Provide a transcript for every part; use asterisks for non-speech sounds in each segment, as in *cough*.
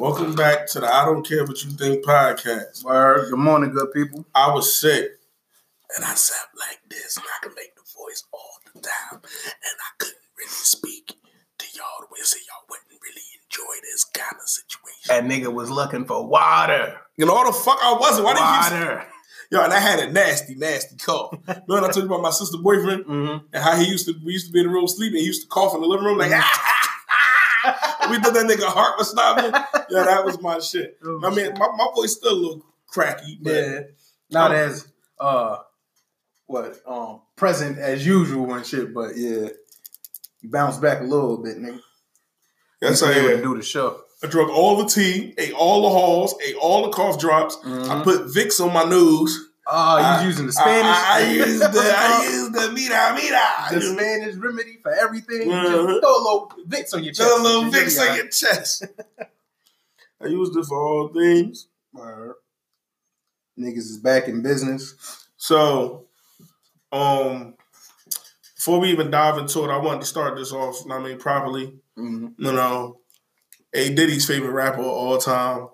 Welcome back to the I Don't Care What You Think podcast. Word. Good morning, good people. I was sick and I sat like this and I could make the voice all the time and I couldn't really speak to y'all the way so y'all wouldn't really enjoy this kind of situation. That nigga was looking for water. You know, all the fuck I wasn't. Why did you Water. *laughs* Yo, and I had a nasty, nasty cough. *laughs* Remember when I told you about my sister boyfriend Mm-hmm. and how he used to we used to be in the room sleeping. He used to cough in the living room like we did that nigga heart was stopping. Yeah, that was my shit. *laughs* Oh, I mean, my, my voice still a little cracky, but Yeah. Not as uh what um present as usual and shit, but yeah. You bounce back a little bit, nigga. that's You how I to do the show. I drunk all the tea, ate all the halls, ate all the cough drops. I Mhm. put Vicks on my nose. Oh, you I- using the Spanish? I, I, I *laughs* used the I use the mira mira. the. Spanish remedy for everything. Mhm. Just throw a little Vicks on your chest. Just a little Vicks on your chest. *laughs* I used it for all things. Niggas is back in business. So, um, before we even dive into it, I wanted to start this off. I mean, properly. Mm-hmm. You know, A Diddy's favorite rapper of all time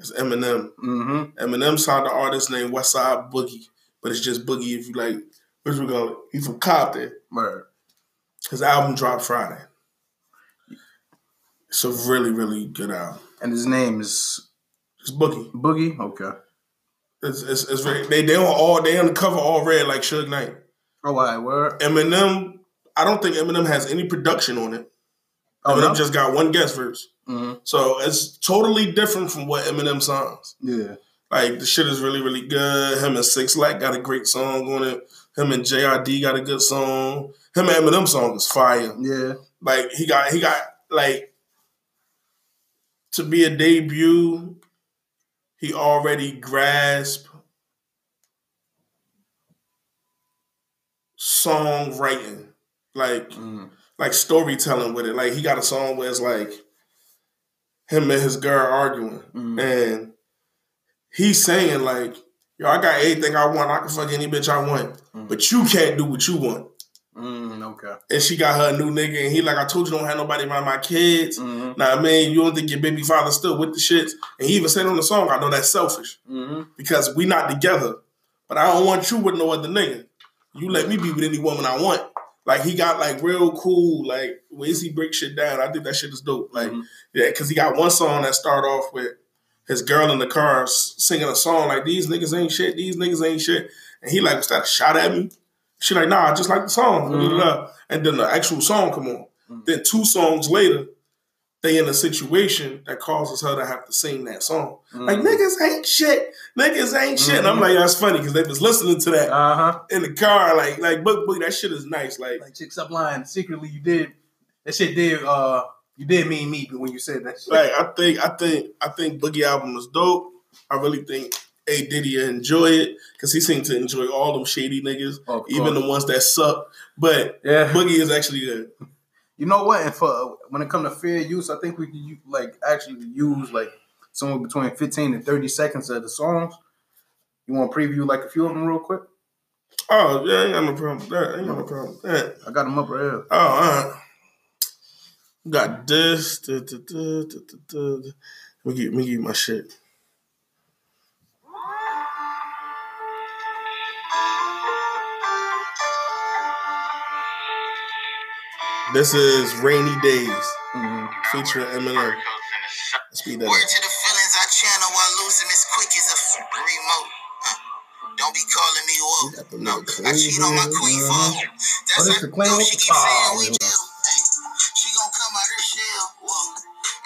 is Eminem. Mm-hmm. Eminem signed an artist named Westside Boogie, but it's just Boogie if you like. Where's we go? He's from Compton. Word. His album dropped Friday. It's a really, really good album. And his name is It's Boogie. Boogie. Okay. It's it's, it's very, they they on all they on the cover all red like Suge Knight. Oh, right. Word. Eminem, I don't think Eminem has any production on it. Oh, Eminem no? just got one guest verse. Hmm So it's totally different from what Eminem songs. Yeah. Like the shit is really, really good. Him and 6LACK got a great song on it. Him and JID got a good song. Him and Eminem song is fire. Yeah. Like he got he got like to be a debut, he already grasped songwriting. Like Mm. like storytelling with it. Like he got a song where it's like him and his girl arguing, Mm. and he's saying like, "Yo, I got anything I want. I can fuck any bitch I want, Mm. but you can't do what you want." Mm, okay. And she got her new nigga, and he like, "I told you don't have nobody around my kids." Mm-hmm. Now, I mean, you don't think your baby father still with the shits? And he even said on the song, "I know that's selfish Mm-hmm. because we not together, but I don't want you with no other nigga. You let me be with any woman I want." Like he got like real cool, like ways he break shit down. I think that shit is dope. Like Mhm. yeah, because he got one song that start off with his girl in the car singing a song like "These niggas ain't shit, these niggas ain't shit," and he like, "Was that a shot at me?" She like, "Nah, I just like the song." Mhm. blah. And then the actual song come on. Mhm. Then two songs later, they in a situation that causes her to have to sing that song. Like Mm-hmm. niggas ain't shit, niggas ain't shit. And I'm Mhm. like, that's funny because they was listening to that Uh huh. in the car. Like, like, book, book, that shit is nice. Like, Like chicks up lying secretly. You did that shit. Did uh you did mean me when you said that shit. like I think, I think, I think Boogie album is dope. I really think A Diddy enjoy it because he seemed to enjoy all them shady niggas, even the ones that suck. But yeah. Boogie is actually good. You know what? And for when it comes to fair use, I think we can like actually use like somewhere between fifteen and thirty seconds of the songs. You want to preview like a few of them real quick? Oh yeah, I ain't got no problem with that. I ain't got no problem with that. I got them up right here. Oh, uh, got this. Da, da, da, da, da, da. Let me get, let me get my shit. This is Rainy Days Mhm. featuring Eminem. Speed that Word up. to the feelings I channel while losing as quick as a f- remote. Huh. Don't be calling me You woke. got the No, little I cheat on my clean queen hair. for. That's Oh, this her- the clean no, with she the keep saying car, we yeah. do. Ay, She gon' come out her shell. Whoa.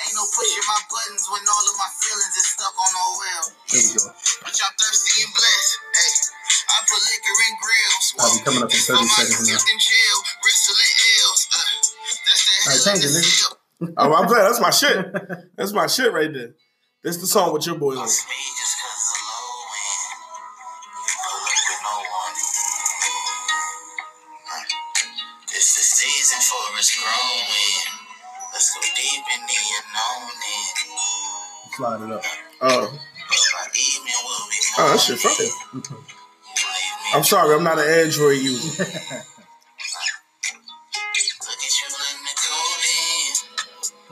Ain't no pushing my buttons when all of my feelings is stuck on no well. There we go. Bitch, I'm thirsty and blessed. Hey, I put liquor in grills. I'll be coming up in 30 seconds now. The nigga. cell. Oh, I'm glad. That's my shit. That's my shit right there. This the song with your boy on it. Speed just cause it's a low end. Pull up with no one. Huh. This the season for us growing. Let's go deep in the unknown. end. Slide it up. Oh, But by evening will be oh, that shit fire. I'm sorry, I'm not an Android user. *laughs*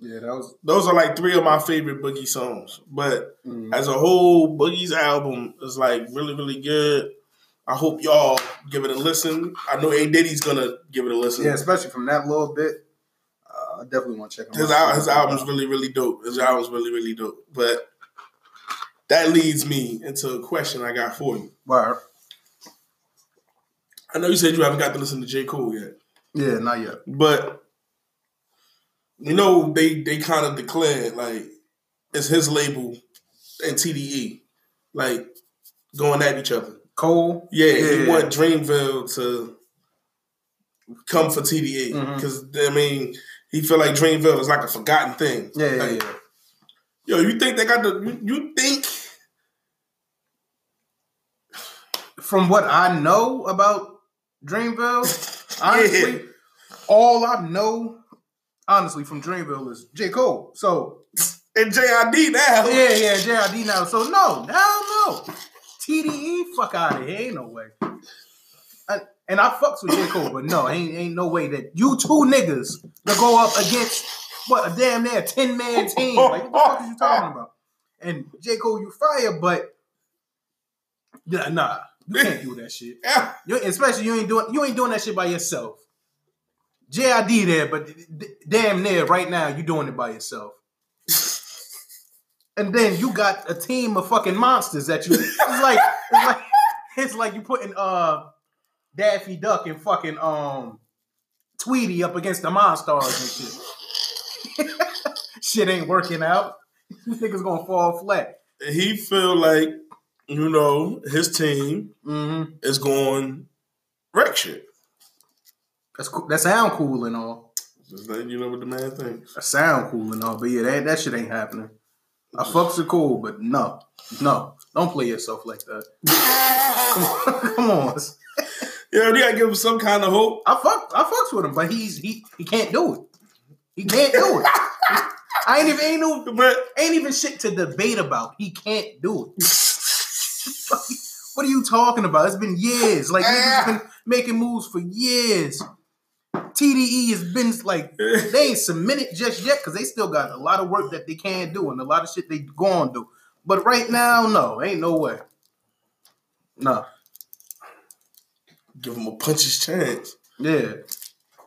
Yeah, that was. those are like three of my favorite Boogie songs. But mm, as a whole, Boogie's album is like really, really good. I hope y'all give it a listen. I know A Diddy's gonna give it a listen. yeah, especially from that little bit. Uh, I definitely want to check him His, out. al- his album's really, really dope. His album's really, really dope. But that leads me into a question I got for you. Why? I know you said you haven't got to listen to J. Cole yet, Yeah, not yet. but you know they they kind of declared like it's his label and TDE like going at each other. Cole. Yeah, he want Dreamville to come for TDE because mm-hmm. I mean he feel like Dreamville is like a forgotten thing. Yeah, yeah, Like, yeah. Yo, you think they got the? You, you think? From what I know about Dreamville, *laughs* honestly, all I know, honestly, from Dreamville is J. Cole. So And JID now. yeah, yeah, JID now. So no, hell no. TDE, fuck out of here. Ain't no way. I, and I fucks with J. Cole, but no, ain't ain't no way that you two niggas to go up against what a damn near ten man team. Like what the fuck are you talking about? And J. Cole, you fire, but yeah, nah, you can't do that shit. *laughs* Yeah. You, especially you ain't doing you ain't doing that shit by yourself. JID there, but d- damn near right now you're doing it by yourself. And then you got a team of fucking monsters that you. It's like it's like it's like you putting uh Daffy Duck and fucking um Tweety up against the Monstars and shit. *laughs* shit ain't working out. *laughs* Niggas gonna fall flat. He feel like you know his team Mm-hmm. is going wreck shit. That's cool. That sound cool and all. Just letting you know what the man thinks. That sound cool and all, but yeah, that, that shit ain't happening. I fucks are cool, but no, no, don't play yourself like that. *laughs* Come on, come on. Yeah, you gotta give him some kind of hope. I fuck, I fucks with him, but he's he he can't do it. He can't do it. *laughs* I ain't even ain't no But ain't even shit to debate about. He can't do it. *laughs* what are you talking about? It's been years. Like niggas been ah. making moves for years. TDE has been like *laughs* they ain't submitted just yet because they still got a lot of work that they can do and a lot of shit they going to do. But right now, no, ain't no way. No, give him a puncher's chance. yeah.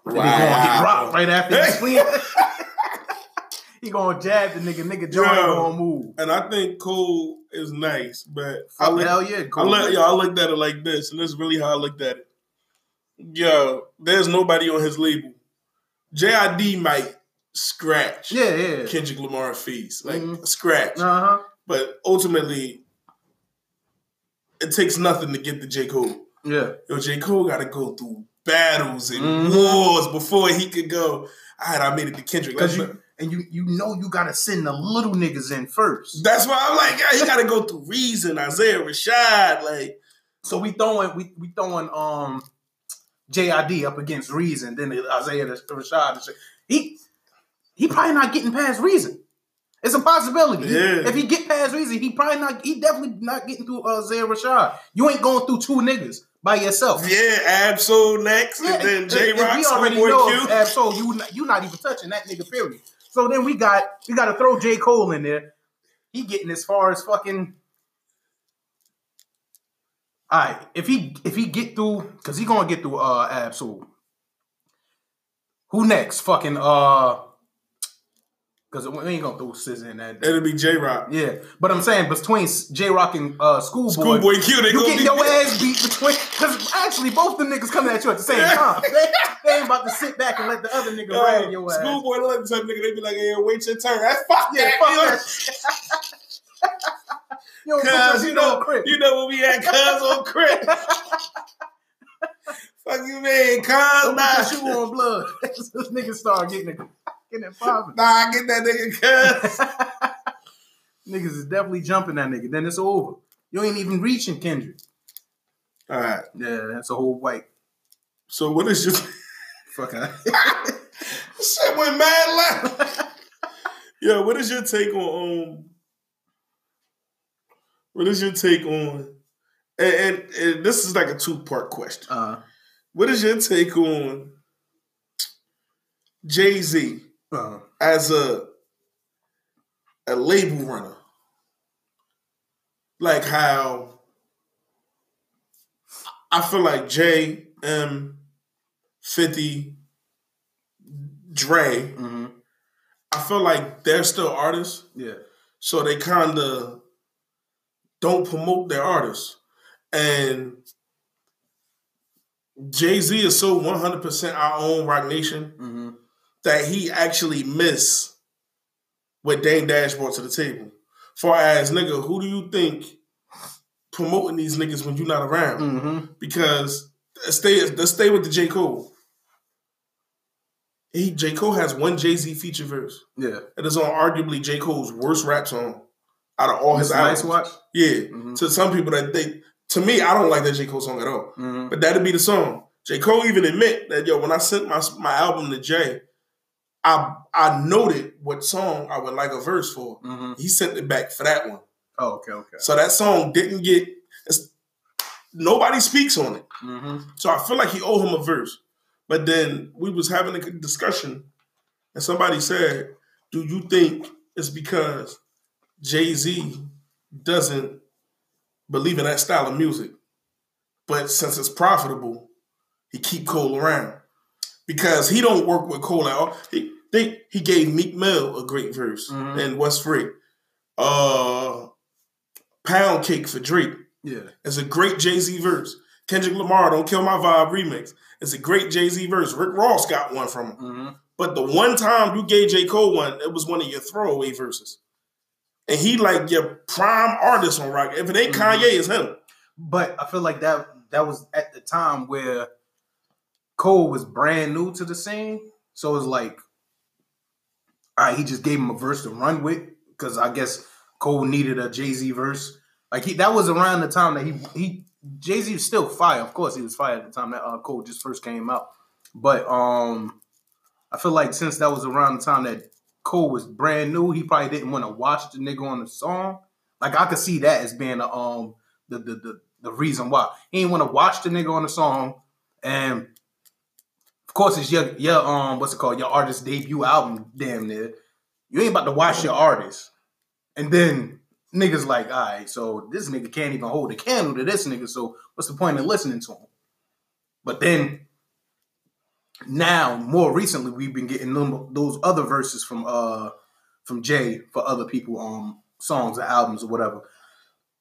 Nigga gonna get right after he swing. *laughs* he gonna jab the nigga. Nigga Joe Yeah. gonna move. And I think Cole is nice, but I look, hell yeah, I look, yo, I looked at it like this, and this is really how I looked at it. Yo, there's nobody on his label. JID might scratch yeah, yeah. Kendrick Lamar fees, like Mhm. scratch, Uh huh. but ultimately, it takes nothing to get to J Cole. Yeah. Yo, J Cole got to go through battles and Mhm. wars before he could go. All right, I made it to Kendrick. Cause you and you you know you gotta send the little niggas in first. That's why I'm like, yeah, he got to go through Reason, Isaiah Rashad, like. So we throwing we we throwing um JID up against Reason, then Isaiah Rashad. He he probably not getting past Reason. It's a possibility. He- Yeah. If he get past Reason, he probably not. He definitely not getting through uh, Isaiah Rashad. You ain't going through two niggas by yourself. Yeah, Ab-Soul next, Yeah, and then Jay Rock. we already know. Ab-Soul, you not- you not even touching that nigga. Period. So then we got we got to throw J Cole in there. He getting as far as fucking. All right, if he if he get through, cause he gonna get through uh Ab-Soul. Who next? Fucking uh, cause we ain't gonna throw SZA in that. It'll be Jay Rock. Yeah, but I'm saying between Jay Rock and uh Schoolboy, Schoolboy Q, they you gonna getting be your *laughs* ass beat between because actually both the niggas coming at you at the same time. *laughs* They, they ain't about to sit back and let the other nigga Yo, rag your ass. Schoolboy look the type nigga, they be like, hey, wait your turn. That's fuck Yeah, that. fuck that *laughs* shit. you don't put Cuz, you know, you know what we had cuz on crit. *laughs* Fuck you mean, cuz nah. put shoe on blood. *laughs* this nigga start getting it, getting it popping. Nah, I get that nigga cuz. *laughs* Niggas is definitely jumping that nigga. Then it's over. You ain't even reaching Kendrick. All right. Yeah, that's a whole white. So what is your Fuck out. shit went mad left? Yo, what is your take on um what is your take on and, and, and this is like a two part question. uh, What is your take on Jay Z uh, as a a label runner? Like how I feel like J M Fifty Dre. hmm I feel like they're still artists, Yeah. so they kind of don't promote their artists. And Jay Z is so one hundred percent our own Roc Nation hmm that he actually missed what Dame Dash brought to the table. Far as nigga, who do you think promoting these niggas when you're not around? hmm Because stay let's stay with the J Cole. He J Cole has one Jay Z feature verse. Yeah. It is on arguably J Cole's worst rap song out of all his It's a nice watch. Yeah. Mhm. To some people that they to me, I don't like that J Cole song at all. hmm But that'd be the song. J. Cole even admit that yo, when I sent my my album to Jay, I I noted what song I would like a verse for. hmm He sent it back for that one. Oh, okay, okay. So that song didn't get nobody speaks on it. hmm So I feel like he owed him a verse. But then we was having a discussion, and somebody said, "Do you think it's because Jay Z doesn't believe in that style of music, but since it's profitable, he keep Cole around because he don't work with Cole at all. He they, he gave Meek Mill a great verse Mhm. and What's Free, uh, Pound Cake for Drake." Yeah. It's a great Jay Z verse. Kendrick Lamar, Don't Kill My Vibe remix. It's a great Jay Z verse. Rick Ross got one from him. hmm But the one time you gave J. Cole one, it was one of your throwaway verses. And he like your prime artist on rock. If it ain't Mhm. Kanye, it's him. But I feel like that that was at the time where Cole was brand new to the scene. So it's like, all right, he just gave him a verse to run with because I guess Cole needed a Jay Z verse. Like he, that was around the time that he he Jay Z was still fire. Of course, he was fire at the time that uh, Cole just first came out. But um, I feel like since that was around the time that Cole was brand new, he probably didn't want to watch the nigga on the song. Like I could see that as being a, um the the the, the reason why he didn't want to watch the nigga on the song, and of course it's your your um what's it called your artist debut album. Damn near, you ain't about to watch your artist, and then niggas like, all right, so this nigga can't even hold a candle to this nigga. So what's the point in listening to him? But then now, more recently, we've been getting them, those other verses from uh from Jay for other people um songs or albums or whatever.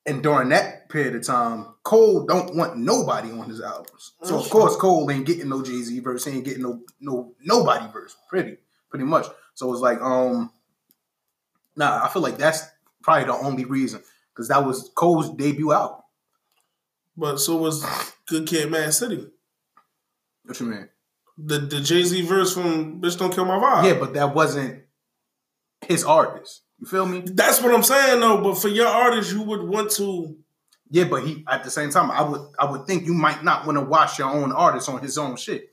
And during that period of time, Cole don't want nobody on his albums. So of course Cole ain't getting no Jay Z verse, he ain't getting no no nobody verse, pretty pretty much. So it's like um, nah, I feel like that's probably the only reason because that was Cole's debut album. But so was Good Kid, Mad City. What you mean? The the Jay Z verse from Bitch Don't Kill My Vibe. Yeah, but that wasn't his artist. You feel me? That's what I'm saying though. But for your artist, you would want to. Yeah, but he at the same time, I would I would think you might not want to watch your own artist on his own shit.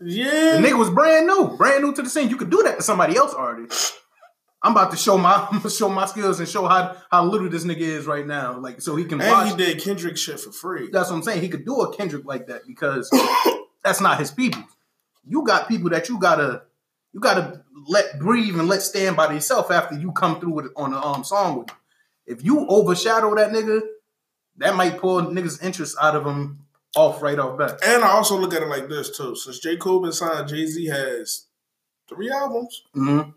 Yeah. The nigga was brand new, brand new to the scene. You could do that to somebody else artist. I'm about to show my *laughs* I'm gonna show my skills and show how how little this nigga is right now. Like so he can and watch. he did Kendrick shit for free. That's what I'm saying. He could do a Kendrick like that because *coughs* that's not his people. You got people that you gotta you gotta let breathe and let stand by themselves after you come through with on the um song with them. If you overshadow that nigga, that might pull niggas' interest out of him off right off bat. And I also look at it like this too. Since J. Cole been signed, Jay Z has three albums. Mm-hmm.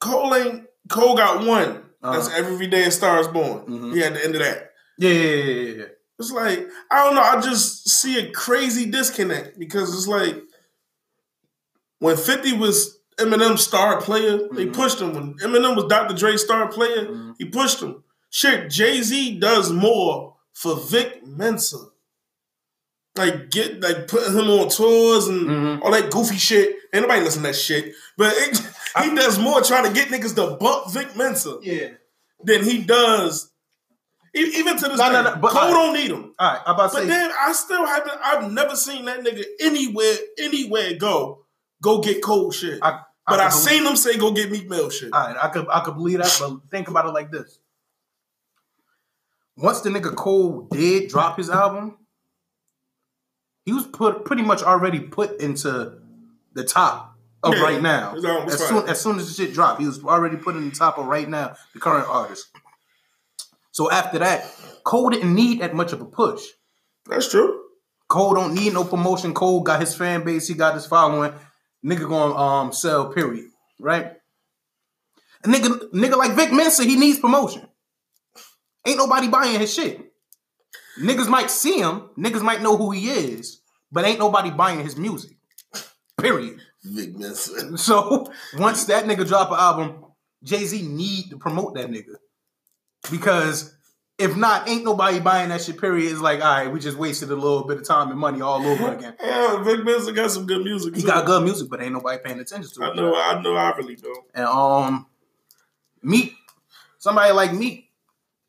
Cole ain't Cole got one. That's Uh-huh. every day a star is born. Mhm. He had the end of that. Yeah, yeah, yeah, yeah. It's like I don't know. I just see a crazy disconnect because it's like when Fifty was Eminem's star player, they Mhm. pushed him. When Eminem was Dr. Dre's star player, Mhm. he pushed him. Shit, Jay Z does more for Vic Mensa. Like get like putting him on tours and Mhm. all that goofy shit. Ain't nobody listen to that shit. But it, *laughs* he does more trying to get niggas to bump Vic Mensa Yeah. than he does. Even to this No, day, no, no, but Cole I- don't need him. All right, I'm about to But say. then I still haven't. I've never seen that nigga anywhere, anywhere go, go get cold shit. I- but I, seen him say go get Meek Mill shit. All right, I could I could believe that, but think about it like this: once the nigga Cole did drop his album, he was put pretty much already put into the top of Yeah, right now. his album was As soon as soon as the shit dropped, he was already put in the top of right now, the current artist. So after that, Cole didn't need that much of a push. That's true. Cole don't need no promotion. Cole got his fan base. He got his following. Nigga going um sell. Period. Right. A nigga, nigga like Vic Mensa, he needs promotion. Ain't nobody buying his shit. Niggas might see him. Niggas might know who he is, but ain't nobody buying his music. Period. Vic Mensa. *laughs* So once that nigga drop an album, Jay Z need to promote that nigga because if not, ain't nobody buying that shit. Period. It's like, all right, we just wasted a little bit of time and money all over again. *laughs* Yeah, Vic Mensa got some good music. He too. got good music, but ain't nobody paying attention to it. I know. I know. I really don't. And um, Meek, somebody like Meek,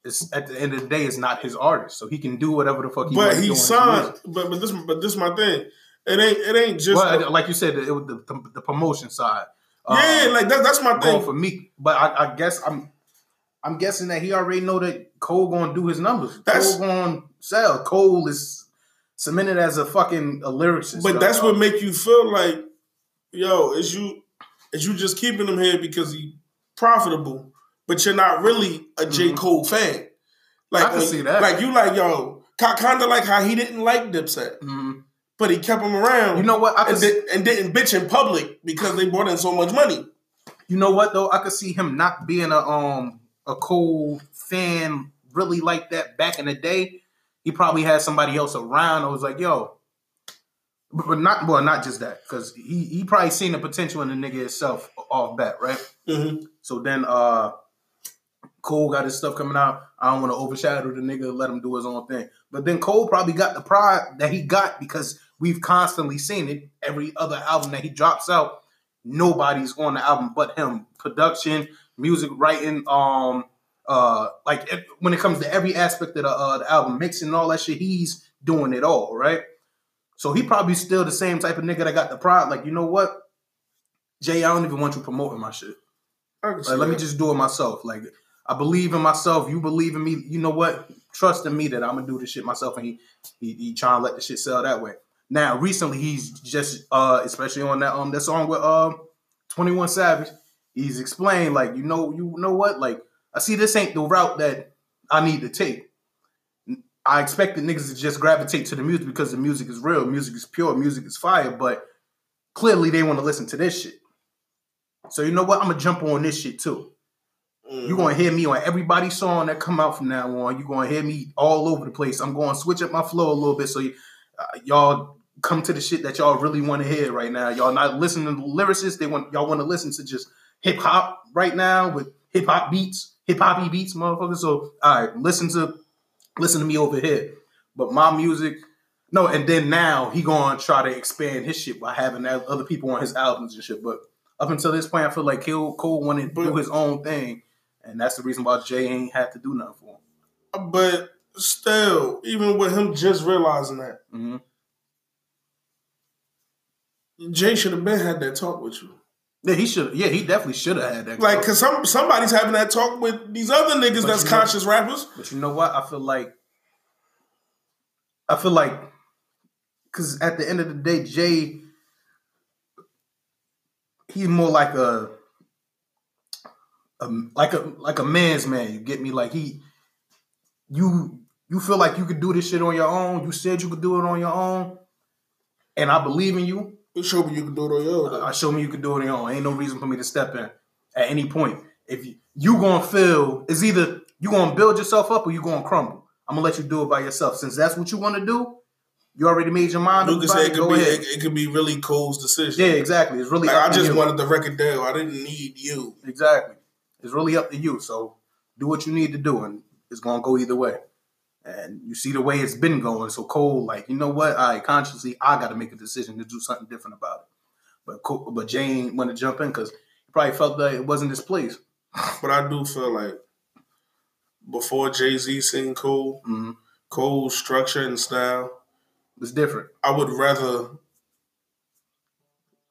is at the end of the day is not his artist, so he can do whatever the fuck he. But wants to do But he signed. But but this but this my thing. It ain't it ain't just Well, like you said, it was the, the, the promotion side. yeah. Um, Like that, that's my thing. for Meek, but I, I guess I'm. I'm guessing that he already know that Cole gonna do his numbers. That's- Cole gonna sell. Cole is cemented as a fucking a lyricist. But dog. that's what make you feel like, yo, is you is you just keeping him here because he profitable, but you're not really a J. Mhm. Cole fan. Like I can when- see that. Like you like, yo, kind of like how he didn't like Dipset, Mhm. but he kept him around. You know what? I can and, see, di- and didn't bitch in public because they brought in so much money. You know what though? I could see him not being a um a Cole fan really like that back in the day. He probably had somebody else around who was like, "Yo," but but not well, not just that because he he probably seen the potential in the nigga itself off bat, right? Mm-hmm. So then uh Cole got his stuff coming out. I don't want to overshadow the nigga, let him do his own thing. But then Cole probably got the pride that he got because we've constantly seen it. Every other album that he drops out, nobody's on the album but him. Production, music writing, um, uh, like it- when it comes to every aspect of the, uh, the album, mixing and all that shit, he's doing it all, right? So he probably still the same type of nigga that got the pride. Like, you know what? Jay, I don't even want you promoting my shit. Like, let me just do it myself. Like, I believe in myself. You believe in me. You know what? Trust in me that I'm gonna do this shit myself. And he he, he trying to let the shit sell that way. Now, recently, he's just uh, especially on that um that song with um Twenty One Savage. He's explained like, you know, you know what? Like, I see this ain't the route that I need to take. I expected niggas to just gravitate to the music because the music is real, music is pure, music is fire, but clearly they want to listen to this shit. So you know what? I'm gonna jump on this shit too. Mm-hmm. You're gonna hear me on everybody's song that come out from now on. You're gonna hear me all over the place. I'm gonna switch up my flow a little bit so you, uh, y'all come to the shit that y'all really want to hear right now. Y'all not listening to the lyricists. They want y'all want to listen to just hip hop right now with hip hop beats, hip hoppy beats, motherfucker. So all right, listen to listen to me over here. But my music, no. And then now he gonna try to expand his shit by having other people on his albums and shit. But up until this point, I feel like Cole, Cole wanted to do But- his own thing, and that's the reason why Jay ain't had to do nothing for him. But still, even with him just realizing that, hmm Jay should have been had that talk with you. Yeah, he should. Yeah, he definitely should have had that. Like, cause some somebody's having that talk with these other niggas But that's you know- conscious rappers. But you know what? I feel like I feel like because at the end of the day, Jay he's more like a, a like a like a man's man. You get me? Like he you you feel like you could do this shit on your own. You said you could do it on your own, and I believe in you. Show me you can do it on your own. I show me you can do it on your own. Ain't no reason for me to step in at any point. If you, you gonna feel it's either you gonna build yourself up or you gonna crumble. I'm gonna let you do it by yourself. Since that's what you want to do, you already made your mind up can about it. could Go be ahead. it, it could be really Cole's decision. yeah, exactly. It's really Like, I just you. wanted the record deal. I didn't need you. exactly. It's really up to you. So do what you need to do, and it's gonna go either way. And you see the way it's been going. So Cole, like, you know what? I consciously I got to make a decision to do something different about it. But Cole, but Jane want to jump in because he probably felt that it wasn't his place. *laughs* But I do feel like before Jay Z seen Cole, hmm Cole's structure and style. was different. I would rather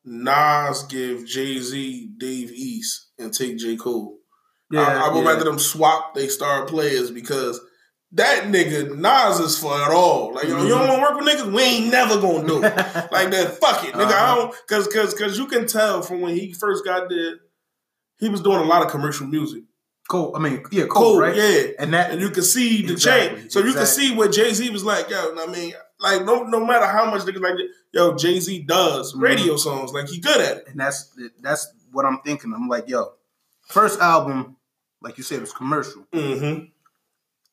Nas give Jay Z Dave East and take J Cole. I, I would yeah. rather them swap they star players because that nigga Nas is for it all. Like yo, you don't want to work with niggas, we ain't never gonna do it. *laughs* like that. Fuck it, nigga. I Uh-huh. don't because because because you can tell from when he first got there, he was doing a lot of commercial music. Cole. I mean, yeah, Cole, Cool, right? yeah. And that And you can see the Exactly, change. So you can see what Jay Z was like, yo, I mean, like no no matter how much niggas like yo, Jay Z does Mhm. radio songs, like he good at it. and that's that's what I'm thinking. I'm like, yo, first album, like you said, was commercial. Mm-hmm.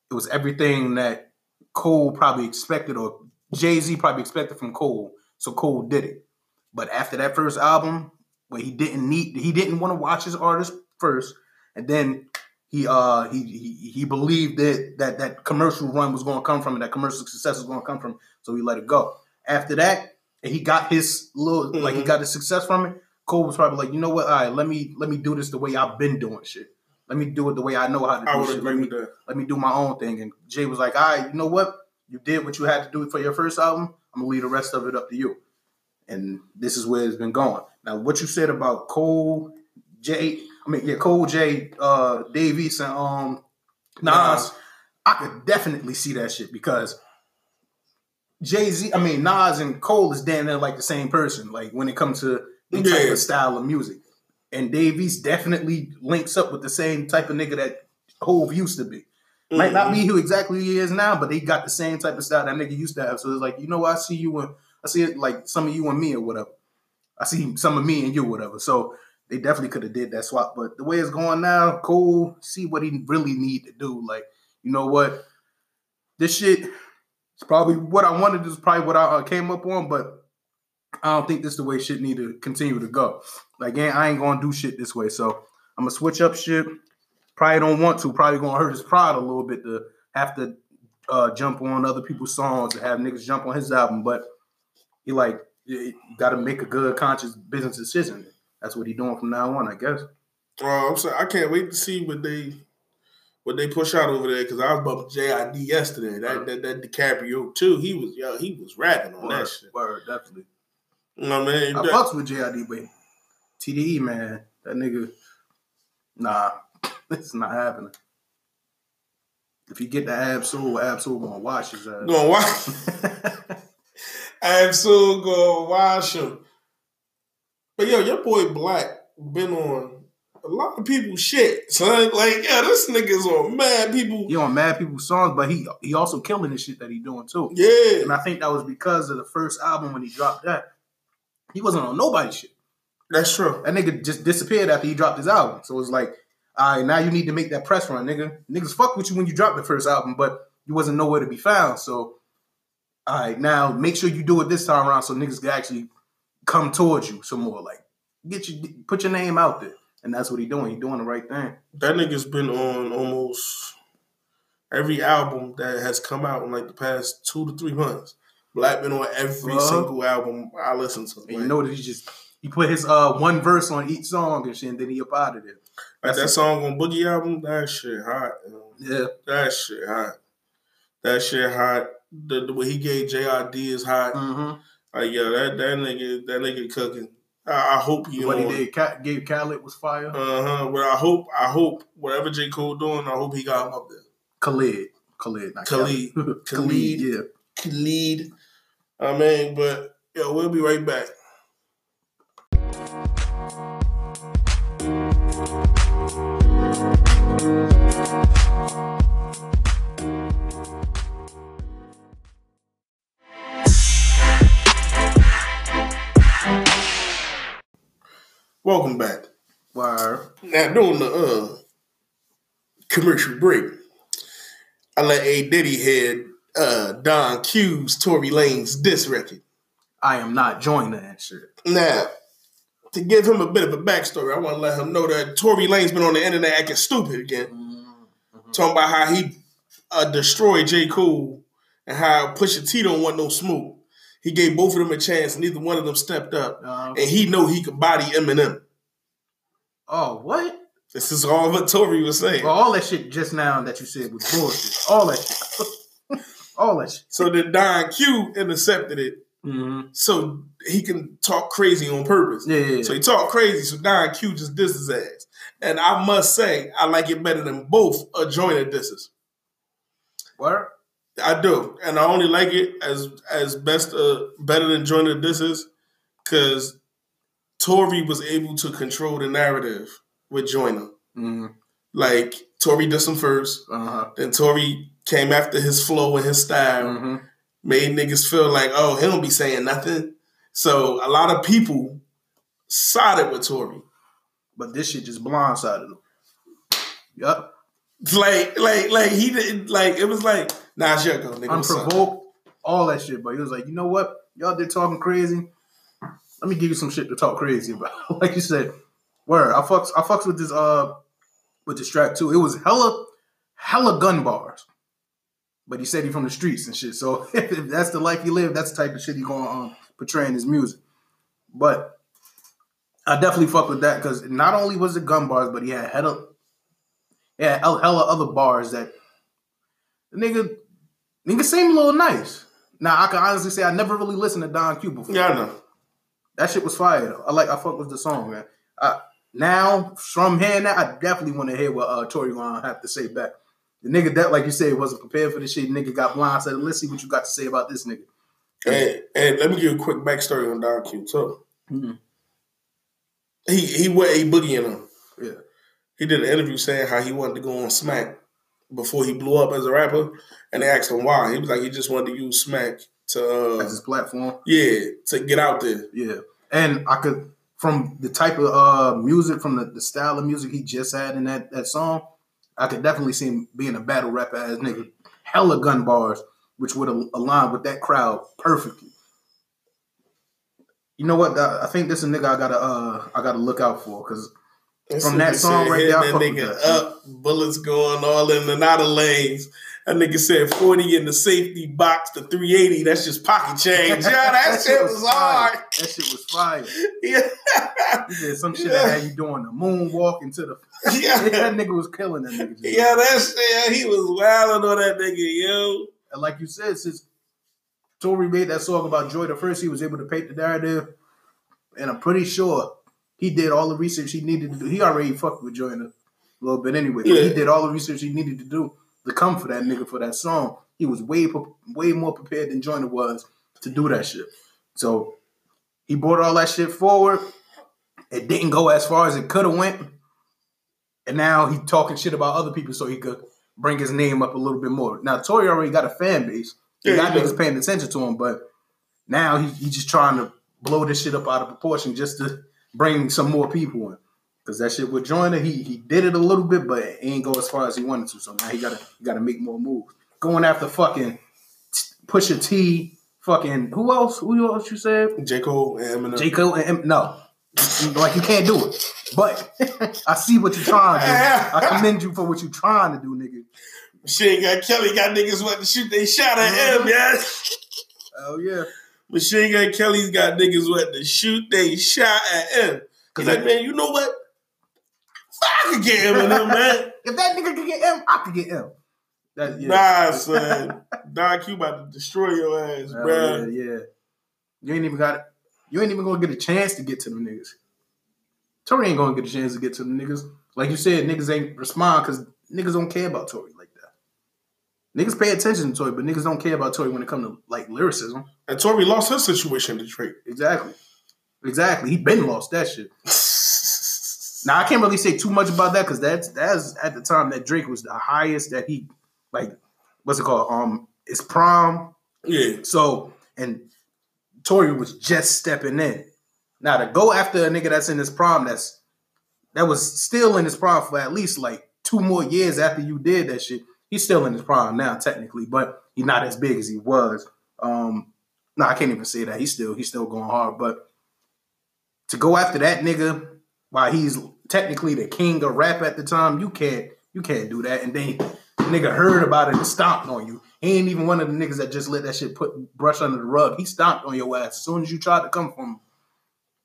It was everything that Cole probably expected, or Jay Z probably expected from Cole. So Cole did it. But after that first album, where he didn't need, he didn't want to watch his artist first, and then he uh he he, he believed that that that commercial run was going to come from it, that commercial success was going to come from, so he let it go. After that, and he got his little like he Mhm. got his success from it. Cole was probably like, you know what? All right, let me let me do this the way I've been doing shit. Let me do it the way I know how to I do would shit. agree Let me with that. let me do my own thing. And Jay was like, all right, you know what? You did what you had to do for your first album. I'm gonna leave the rest of it up to you. And this is where it's been going. Now, what you said about Cole, Jay, I mean, yeah, Cole, Jay, uh, Dave East, and um, Nas. I could definitely see that shit because Jay Z, I mean, Nas and Cole is damn near like the same person. Like when it comes to the type of style of music, and Dave East definitely links up with the same type of nigga that Hove used to be. Might not be who exactly he is now, but they got the same type of style that nigga used to have. So it's like, you know. I see you and I see it like some of you and me or whatever. I see some of me and you, whatever. So they definitely could have did that swap. But the way it's going now, Cole, see what he really need to do. Like, you know what? This shit is probably what I wanted. This is probably what I uh, came up on, but I don't think this is the way shit need to continue to go. Like, I ain't gonna do shit this way. So I'm gonna switch up shit. Probably don't want to. Probably gonna *laughs* hurt his pride a little bit to have to uh, jump on other people's songs and have niggas jump on his album. But he like you got to make a good conscious business decision. That's what he doing from now on, I guess. Oh, I'm sorry. I can't wait to see what they what they push out over there because I was bumping JID yesterday. That, that that DiCaprio too. He was yo, he was rapping on Word, that shit. word, definitely. You know what I mean? I fucks with JID, but TDE man, that nigga, nah, *laughs* it's not happening. If you get the Ab-Soul, Ab-Soul gonna wash his ass. Gonna watch. I'm so gonna watch him. But yo, your boy Black been on a lot of people's shit, son. Like, yeah, this nigga's on mad people. he on mad people's songs, but he he also killing the shit that he doing too. Yeah, And I think that was because of the first album when he dropped that. He wasn't on nobody's shit. That's true. That nigga just disappeared after he dropped his album. So it's like, all right, now you need to make that press run, nigga. Niggas fuck with you when you drop the first album, but you wasn't nowhere to be found. So, all right, now make sure you do it this time around so niggas can actually come towards you some more. Like, get you, put your name out there. And that's what he doing. He doing the right thing. That nigga's been on almost every album that has come out in like the past two to three months. Black been on every Uh-huh. single album I listen to. And you know that he just he put his uh one verse on each song and shit, and then he up out of there. like that song on Boogie album, that shit hot. yo. Yeah, That shit hot. That shit hot. The, the way he gave JID is hot. mm-hmm. Like yo, that that nigga, that nigga cooking. I, I hope he what he did, gave Khaled was fire. Uh huh. But I hope, I hope whatever J Cole doing, I hope he got him up there. Khalid, Khalid, not Khalid. Khaled. Khalid. *laughs* Khalid, yeah. Khalid. I mean, but yo, we'll be right back. Welcome back. Wire. Now during the uh, commercial break, I let A Diddy head uh, Don Q's Tory Lanez diss record. I am not joining that shit. Now, to give him a bit of a backstory, I want to let him know that Tory Lanez been on the internet acting stupid again, Mm-hmm. talking about how he uh, destroyed J. Cole and how Pusha T don't want no smoke. He gave both of them a chance, and neither one of them stepped up, Uh, and he know he could body Eminem. oh, what? This is all what Tory was saying. Well, all that shit just now that you said was bullshit. All that shit. *laughs* all that shit. So then Don Q intercepted it Mm-hmm. so he can talk crazy on purpose. Yeah, yeah, yeah. So he talked crazy, so Don Q just dissed his ass. And I must say, I like it better than both a adjoining disses. Word? I do, and I only like it as as best uh, better than Joyner disses because Tory was able to control the narrative with Joyner. Mm-hmm. Like Tory did some first, Uh-huh. then Tory came after his flow and his style, Mm-hmm. Made niggas feel like, oh, he don't be saying nothing. So a lot of people sided with Tory. But this shit just blindsided him. Yup. Like, like, like he didn't like. It was like, nah, it's your go, nigga. Unprovoked. All that shit. But he was like, you know what? Y'all there talking crazy. Let me give you some shit to talk crazy about. *laughs* like you said, word. I fucks I fucks with this uh with this track too. It was hella hella gun bars. But he said he from the streets and shit. So *laughs* if that's the life he lived, that's the type of shit he gonna um, portray in his music. But I definitely fuck with that because not only was it gun bars, but he had hella, yeah, hella, other bars that the nigga nigga seemed a little nice. Now I can honestly say I never really listened to Don Q before. Yeah, I know. That shit was fire. Though. I like I fuck with the song, man. I, now from hearing that, I definitely want to hear what uh, Tory gonna have to say back. The nigga that, like you said, wasn't prepared for this shit. Nigga got blind. blindsided. Let's see what you got to say about this nigga. And, and let me give you a quick backstory on Don Q too. Mhm. He he went a boogieing him. Yeah. He did an interview saying how he wanted to go on Smack before he blew up as a rapper, and they asked him why. He was like he just wanted to use Smack to uh, his platform. yeah to get out there. Yeah, and I could from the type of uh music, from the, the style of music he just had in that that song, I could definitely see him being a battle rapper as nigga. Hella gun bars, which would align with that crowd perfectly. You know what? I think this is a nigga I gotta uh I gotta look out for because From that song said, right there, I that nigga that. up, bullets going all in and out of lanes. That nigga said 40 in the safety box to 380. That's just pocket change. *laughs* Yeah, that, shit was fire. hard. That shit was fire. *laughs* Yeah. He did some shit Yeah. that had you doing the moonwalk into the. *laughs* yeah. that nigga was killing that nigga. Yeah, that shit, he was wilding on that nigga, yo. And like you said, since Tory made that song about Joy the First, he was able to paint the narrative. And I'm pretty sure he did all the research he needed to do. He already fucked with Joy in a little bit anyway. But Yeah. he did all the research he needed to do to come for that nigga for that song. He was way way more prepared than Joyner was to do that shit. So he brought all that shit forward. It didn't go as far as it could have went. And now he talking shit about other people so he could bring his name up a little bit more. Now Tory already got a fan base. He Yeah, got niggas paying attention to him, but now he, he's just trying to blow this shit up out of proportion just to bring some more people in. Cause that shit with Joyner, he he did it a little bit, but it ain't go as far as he wanted to. So now he gotta he gotta make more moves. Going after fucking Pusha T, fucking who else? Who else you said? J. Cole and Eminem. J. Cole and M- no. Like you can't do it. But *laughs* I see what you're trying to do. I *laughs* commend you for what you're trying to do, nigga. Machine Gun Kelly got niggas wanting to shoot they shot at him, mm-hmm. yeah. Oh yeah. Machine Gun Kelly's got niggas wanting to shoot they shot at him. Cause like, man, you know what? I could get Eminem, man. *laughs* If that nigga could get M, I could get M. That, yeah. Nah, son. Don Q about to destroy your ass, Hell bruh. yeah, yeah. You ain't even got it. You ain't even gonna get a chance to get to them niggas. Tory ain't gonna get a chance to get to them niggas. Like you said, niggas ain't respond because niggas don't care about Tory like that. Niggas pay attention to Tory, but niggas don't care about Tory when it comes to like lyricism. And Tory lost his situation to Detroit. Exactly. Exactly. He been lost that shit. *laughs* Now I can't really say too much about that because that's that's at the time that Drake was the highest that he like what's it called? Um it's prom. yeah. So and Tory was just stepping in. Now to go after a nigga that's in his prime, that's that was still in his prime for at least like two more years after you did that shit. He's still in his prime now, technically, but he's not as big as he was. Um, no, I can't even say that. He's still he's still going hard. But to go after that nigga while he's technically the king of rap at the time, you can't you can't do that. And then nigga heard about it and stomped on you. He ain't even one of the niggas that just let that shit put brush under the rug. He stomped on your ass as soon as you tried to come from him.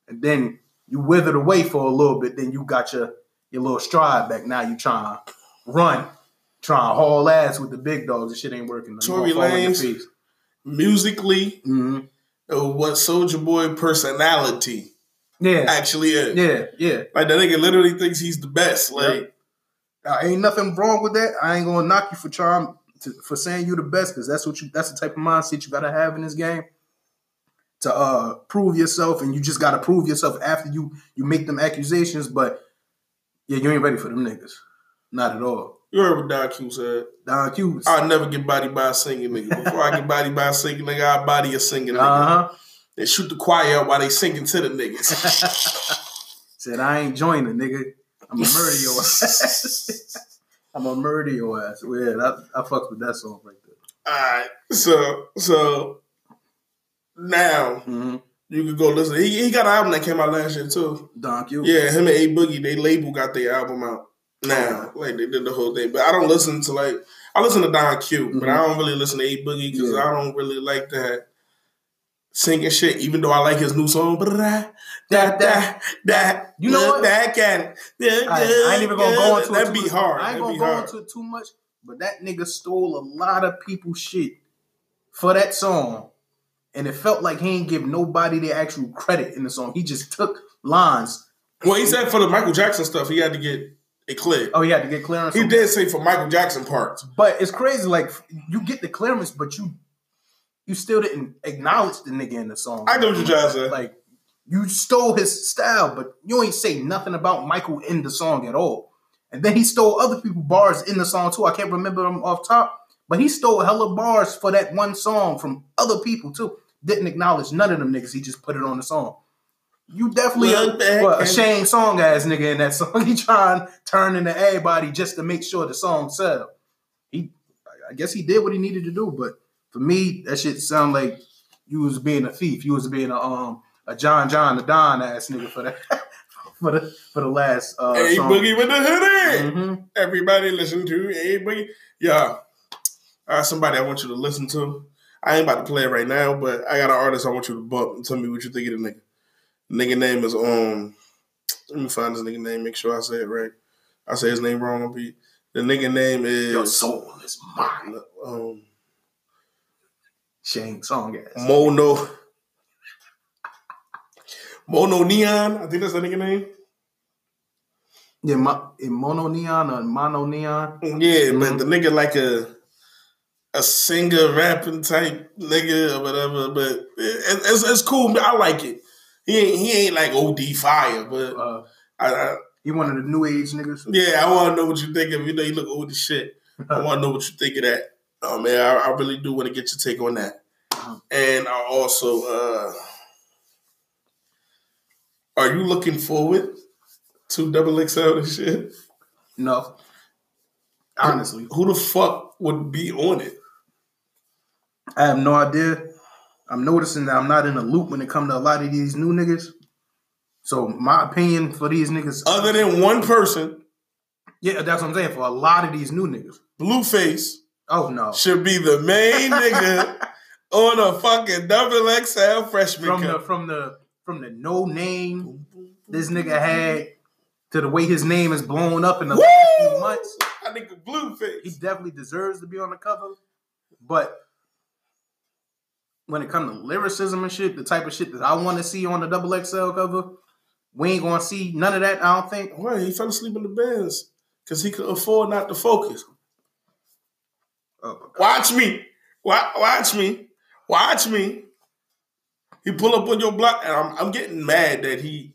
And then you withered away for a little bit, then you got your your little stride back. Now you trying to run, trying to haul ass with the big dogs. The shit ain't working. Tory Lanez. musically hmm uh, what Soldier Boy personality Yeah, actually is. yeah, yeah. Like that nigga literally thinks he's the best. Like Uh, ain't nothing wrong with that. I ain't gonna knock you for trying to, for saying you the best because that's what you. That's the type of mindset you gotta have in this game to uh prove yourself, and you just gotta prove yourself after you you make them accusations. But yeah, you ain't ready for them niggas. Not at all. you heard what Don Q said. Don Q. I'll never get body by a singing nigga. Before I get body by a singing nigga, I'll body a singing nigga. Uh huh. They shoot the choir while they singing to the niggas. *laughs* Said I ain't joining, nigga. I'm gonna murder your *laughs* ass. *laughs* I'm gonna murder your ass. Well, yeah, that, I fucked with that song right there. Alright. So so now Mm-hmm. you can go listen. He, he got an album that came out last year too. Don Q. Yeah, him and A Boogie, they label got their album out now. Like they did the whole thing. But I don't listen to like I listen to Don Q, but I don't really listen to A Boogie because Mm-hmm. Yeah. I don't really like that singing shit. Even though I like his new song, da that da da. You know what? That can. I, I ain't even gonna go into it That'd be much. hard. I ain't That'd gonna go hard. into it too much, but that nigga stole a lot of people's shit for that song, and it felt like he ain't give nobody the actual credit in the song. He just took lines. Well, he said for the Michael Jackson stuff, he had to get it cleared. Oh, he had to get clearance. He did say for Michael Jackson parts. but it's crazy. Like you get the clearance, but you you still didn't acknowledge the nigga in the song. I know what you're trying to say. Like you stole his style, but you ain't say nothing about Michael in the song at all. And then he stole other people bars in the song too. I can't remember them off top, but he stole hella bars for that one song from other people too. Didn't acknowledge none of them niggas. He just put it on the song. You definitely Look a, what, a Shane song ass nigga in that song. *laughs* He trying turning to turn into everybody just to make sure the song sell. He, I guess he did what he needed to do, but for me, that shit sound like you was being a thief. You was being a um a John John the Don ass nigga for that *laughs* for the for the last uh A song. Boogie with the hoodie. Mhm. Everybody listen to A Boogie. Yeah. I got somebody I want you to listen to. I ain't about to play it right now, but I got an artist I want you to bump and tell me what you think of the nigga. The nigga name is um let me find this nigga name, make sure I say it right. I say his name wrong, I'll be the nigga name is Your soul is mine. um Shane song ass. Mono Mono Neon. I think that's the nigga name. Yeah, mo- in mono neon or mono neon. Yeah, but the nigga like a a singer rapping type nigga or whatever. But it, it's, it's cool. I like it. He ain't he ain't like OD fire, but Uh, I, I, he one of the new age niggas. yeah, I want to know what you think of. You know, you look old as shit. I want to know what you think of that. Oh man, I, I really do want to get your take on that. And I also, uh are you looking forward to Double XL and shit? No, honestly, Who the fuck would be on it? I have no idea. I'm noticing that I'm not in the loop when it comes to a lot of these new niggas. So my opinion for these niggas, Other than one person, yeah, that's what I'm saying. For a lot of these new niggas, Blueface oh no, should be the main *laughs* nigga on a fucking double XL freshman from the from the from the no name this nigga had to the way his name is blown up in the last few months, I nigga he definitely deserves to be on the cover. But when it comes to lyricism and shit, the type of shit that I want to see on the double XL cover, we ain't gonna see none of that. I don't think. Why he fell asleep in the Benz because he could afford not to focus. Oh, Watch me, Wa- watch me, watch me. He pull up on your block, and I'm, I'm getting mad that he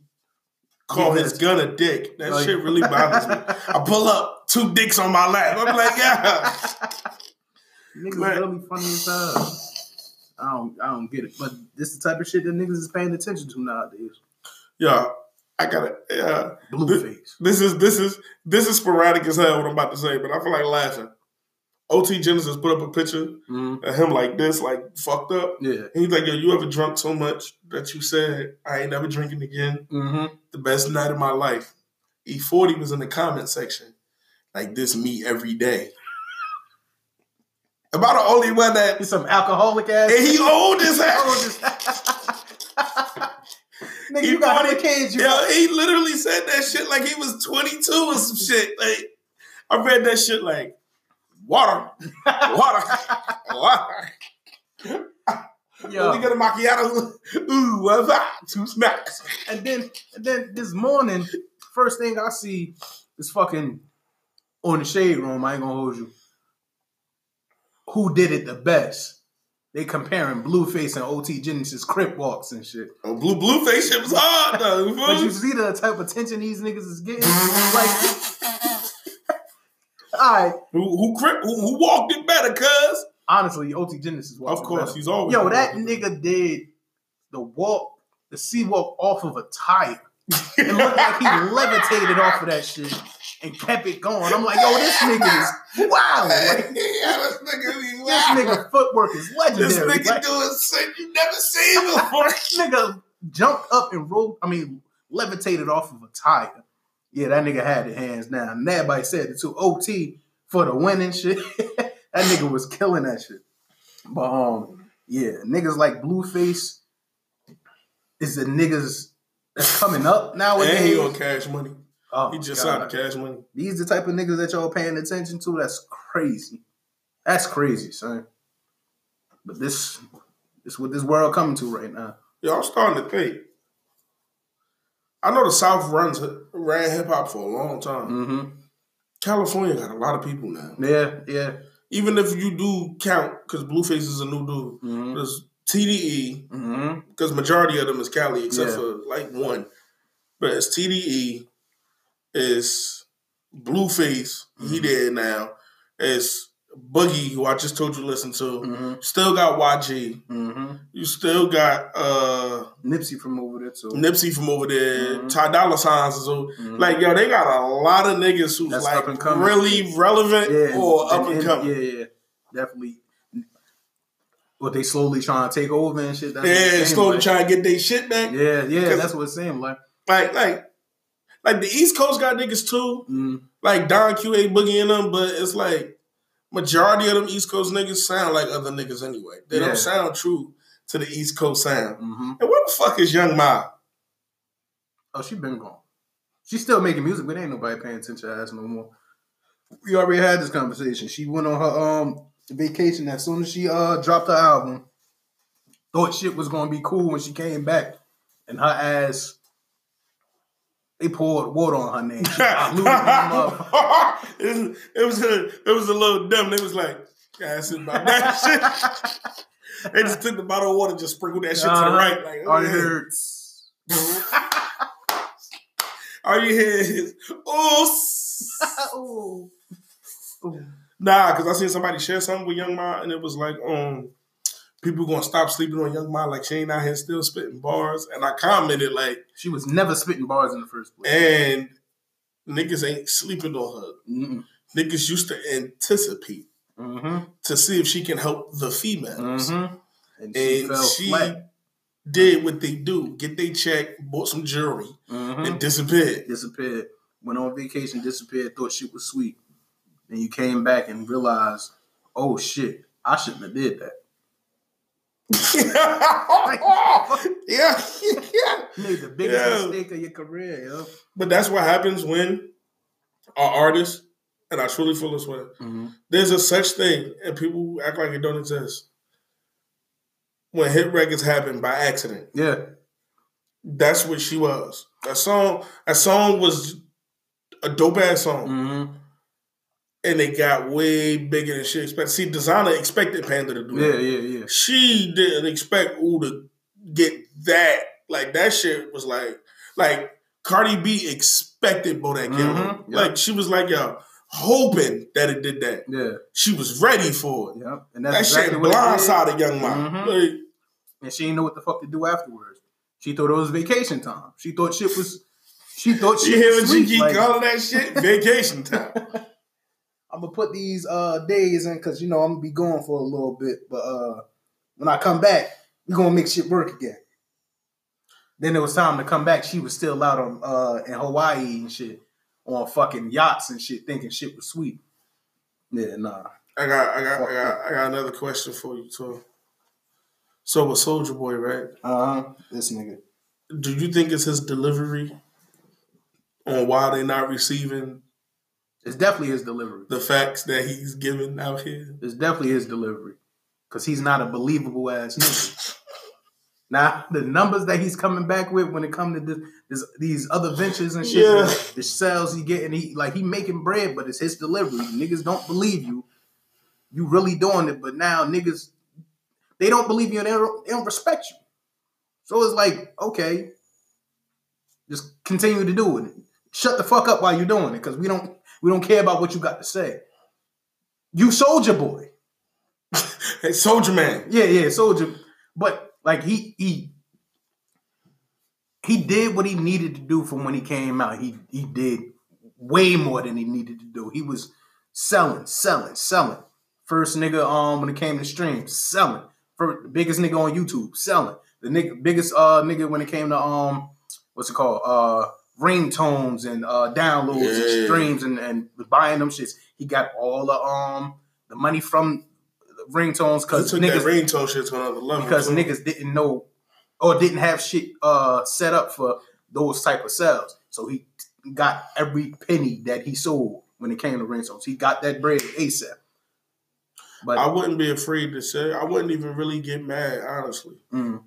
called his gun a dick. That Oh, shit really bothers me. *laughs* I pull up, two dicks on my lap. I'm like, yeah. *laughs* Niggas Man. really funny as hell. I don't, I don't get it. But this is the type of shit that niggas is paying attention to nowadays. Yeah, I gotta. Yeah, Blueface. this is this is this is sporadic as hell. What I'm about to say, but I feel like laughing. OT Genesis put up a picture Mhm. of him like this, like fucked up. Yeah. And he's like, "Yo, you ever drunk so much that you said I ain't never drinking again? Mm-hmm. The best night of my life." E40 was in the comment section, like this me every day. About the only one that He's some alcoholic ass. and he old as hell. *laughs* Nigga, He you got funny. the kids. You Yo, got, he literally said that shit like he was 22 or some shit. Like, I read that shit like, water, water, water. yo. Let me get a macchiato. Ooh, what's that? Two smacks. And then, and then this morning, first thing I see is fucking on the shade room. I ain't gonna hold you. Who did it the best? They comparing Blueface and OT Genesis crip walks and shit. Oh, blue blue face shit was hard though. But you see the type of attention these niggas is getting. like, all right. Who who, crip, who who walked it better? Cuz Honestly, OT Genesis walks. of course better. he's always Yo, that nigga did the walk, the C-walk off of a tire. It looked like he *laughs* levitated off of that shit and kept it going. I'm like, yo, this nigga is *laughs* wow. Like, yeah, this nigga be *laughs* this nigga footwork is legendary. This nigga Like, doing shit you never seen before. this nigga jumped up and rolled. I mean, levitated off of a tire. Yeah, that nigga had it hands down. And everybody said it too. OT for the winning shit. *laughs* that nigga was killing that shit. But um, yeah, niggas like Blueface is the niggas that's coming up nowadays. and he on cash money. oh, He just God. signed the cash money. These the type of niggas that y'all paying attention to. That's crazy. That's crazy, son. But this, this what this world coming to right now. I'm starting to think. I know the South runs ran hip hop for a long time. Mm-hmm. California got a lot of people now. Yeah, yeah. Even if you do count, because Blueface is a new dude. Mm-hmm. There's TDE, Mm-hmm. because majority of them is Cali, except Yeah. for like one. But it's TDE, it's Blueface, he Mhm. dead now. It's Boogie, who I just told you to listen to. Mm-hmm. Still got YG. Mm-hmm. You still got uh Nipsey from over there too. Nipsey from over there. Mhm. Ty Dolla Signs is over. Mhm. Like, yo, they got a lot of niggas who's That's like and really relevant yeah, or up and- and and- coming. Yeah, yeah, definitely. But they slowly trying to take over and shit. That's Yeah, slowly like. trying to get their shit back. Yeah, yeah, that's what it seemed like. Like, like, like the East Coast got niggas too. Mm, Like Don Q A Boogie and them, but it's like majority of them East Coast niggas sound like other niggas anyway. They Yeah. don't sound true to the East Coast sound. hmm And where the fuck is Young M.A? Oh, she been gone. She's still making music, but ain't nobody paying attention to her ass no more. We already had this conversation. She went on her um vacation as soon as she uh dropped her album. Thought shit was gonna be cool when she came back, and her ass. They poured water on her name. She diluted them up. it, was, it was a it was a little dumb. They was like, yeah, that's it about that *laughs* shit. they just took the bottle of water, and just sprinkled that shit to the Uh-huh. right. Like, oh, you yeah. hurts. all you hear is oh. s-" Ooh. *laughs* Ooh. Nah, because I seen somebody share something with Young M.A, and it was like, um, people gonna stop sleeping on Young M.A, like she ain't out here still spitting bars. And I commented like, She was never spitting bars in the first place. and niggas ain't sleeping on her. Mm-hmm. Niggas used to anticipate Mm-hmm. to see if she can help the females. Mm-hmm. And she And she did what they do: get they check, bought some jewelry, Mm-hmm. and disappeared. disappeared. Went on vacation, disappeared. Thought she was sweet. Then you came back and realized, oh shit, I shouldn't have did that. Yeah, *laughs* yeah. You made the biggest Yeah. mistake of your career, yo. But that's what happens when our artists, and I truly feel this way. Mm-hmm. There's a such thing, and people act like it don't exist. When hit records happen by accident, Yeah. that's what she was. That song, that song was a dope ass song, Mm-hmm. And it got way bigger than she expected. See, Desiigner expected Panda to do Yeah, that. yeah, yeah. She didn't expect Ooh to get that. Like that shit was like, like Cardi B expected Bodak. Mhm, yeah. Like she was like, yo, hoping that it did that. Yeah. She was ready for it. Yep. And That that's shit exactly what it did. blindsided Young M.A. Mhm. Like, And she didn't know what the fuck to do afterwards. She thought it was vacation time. She thought shit was she thought you shit hear what you keep Like, calling that shit? *laughs* Vacation time. *laughs* I'm gonna put these uh days in because you know I'm gonna be gone for a little bit, but uh when I come back, we're gonna make shit work again. Then it was time to come back. She was still out on uh in Hawaii and shit on fucking yachts and shit, thinking shit was sweet. Yeah, nah. I got, I got, I got, I got another question for you too. So with Soulja Boy, right? Uh huh. This nigga. do you think it's his delivery on why they're not receiving It's definitely his delivery. the facts that he's giving out here? It's definitely his delivery. Cause he's not a believable ass nigga. now the numbers that he's coming back with when it comes to this, this these other ventures and shit, Yeah. the, the sales he getting, he like he making bread, but it's his delivery. Niggas don't believe you. You really doing it, but now niggas they don't believe you and they don't, they don't respect you. So it's like, okay, just continue to do it. Shut the fuck up while you're doing it, because we don't we don't care about what you got to say. You Soulja Boy. Hey, Soldier Man. Yeah, yeah, soldier. But like he he he did what he needed to do from when he came out. He he did way more than he needed to do. He was selling, selling, selling. First nigga um when it came to streams, selling. First, the biggest nigga on YouTube, selling. The nigga biggest uh nigga when it came to um what's it called? Uh ringtones and uh downloads Yeah. and streams and, and buying them shits. He got all the um the money from the ringtones because niggas that ringtone shit to another level. because too. niggas didn't know or didn't have shit uh set up for those type of sales. So he got every penny that he sold when it came to ringtones. He got that bread ASAP. But I wouldn't be afraid to say. I wouldn't even really get mad, honestly, mm,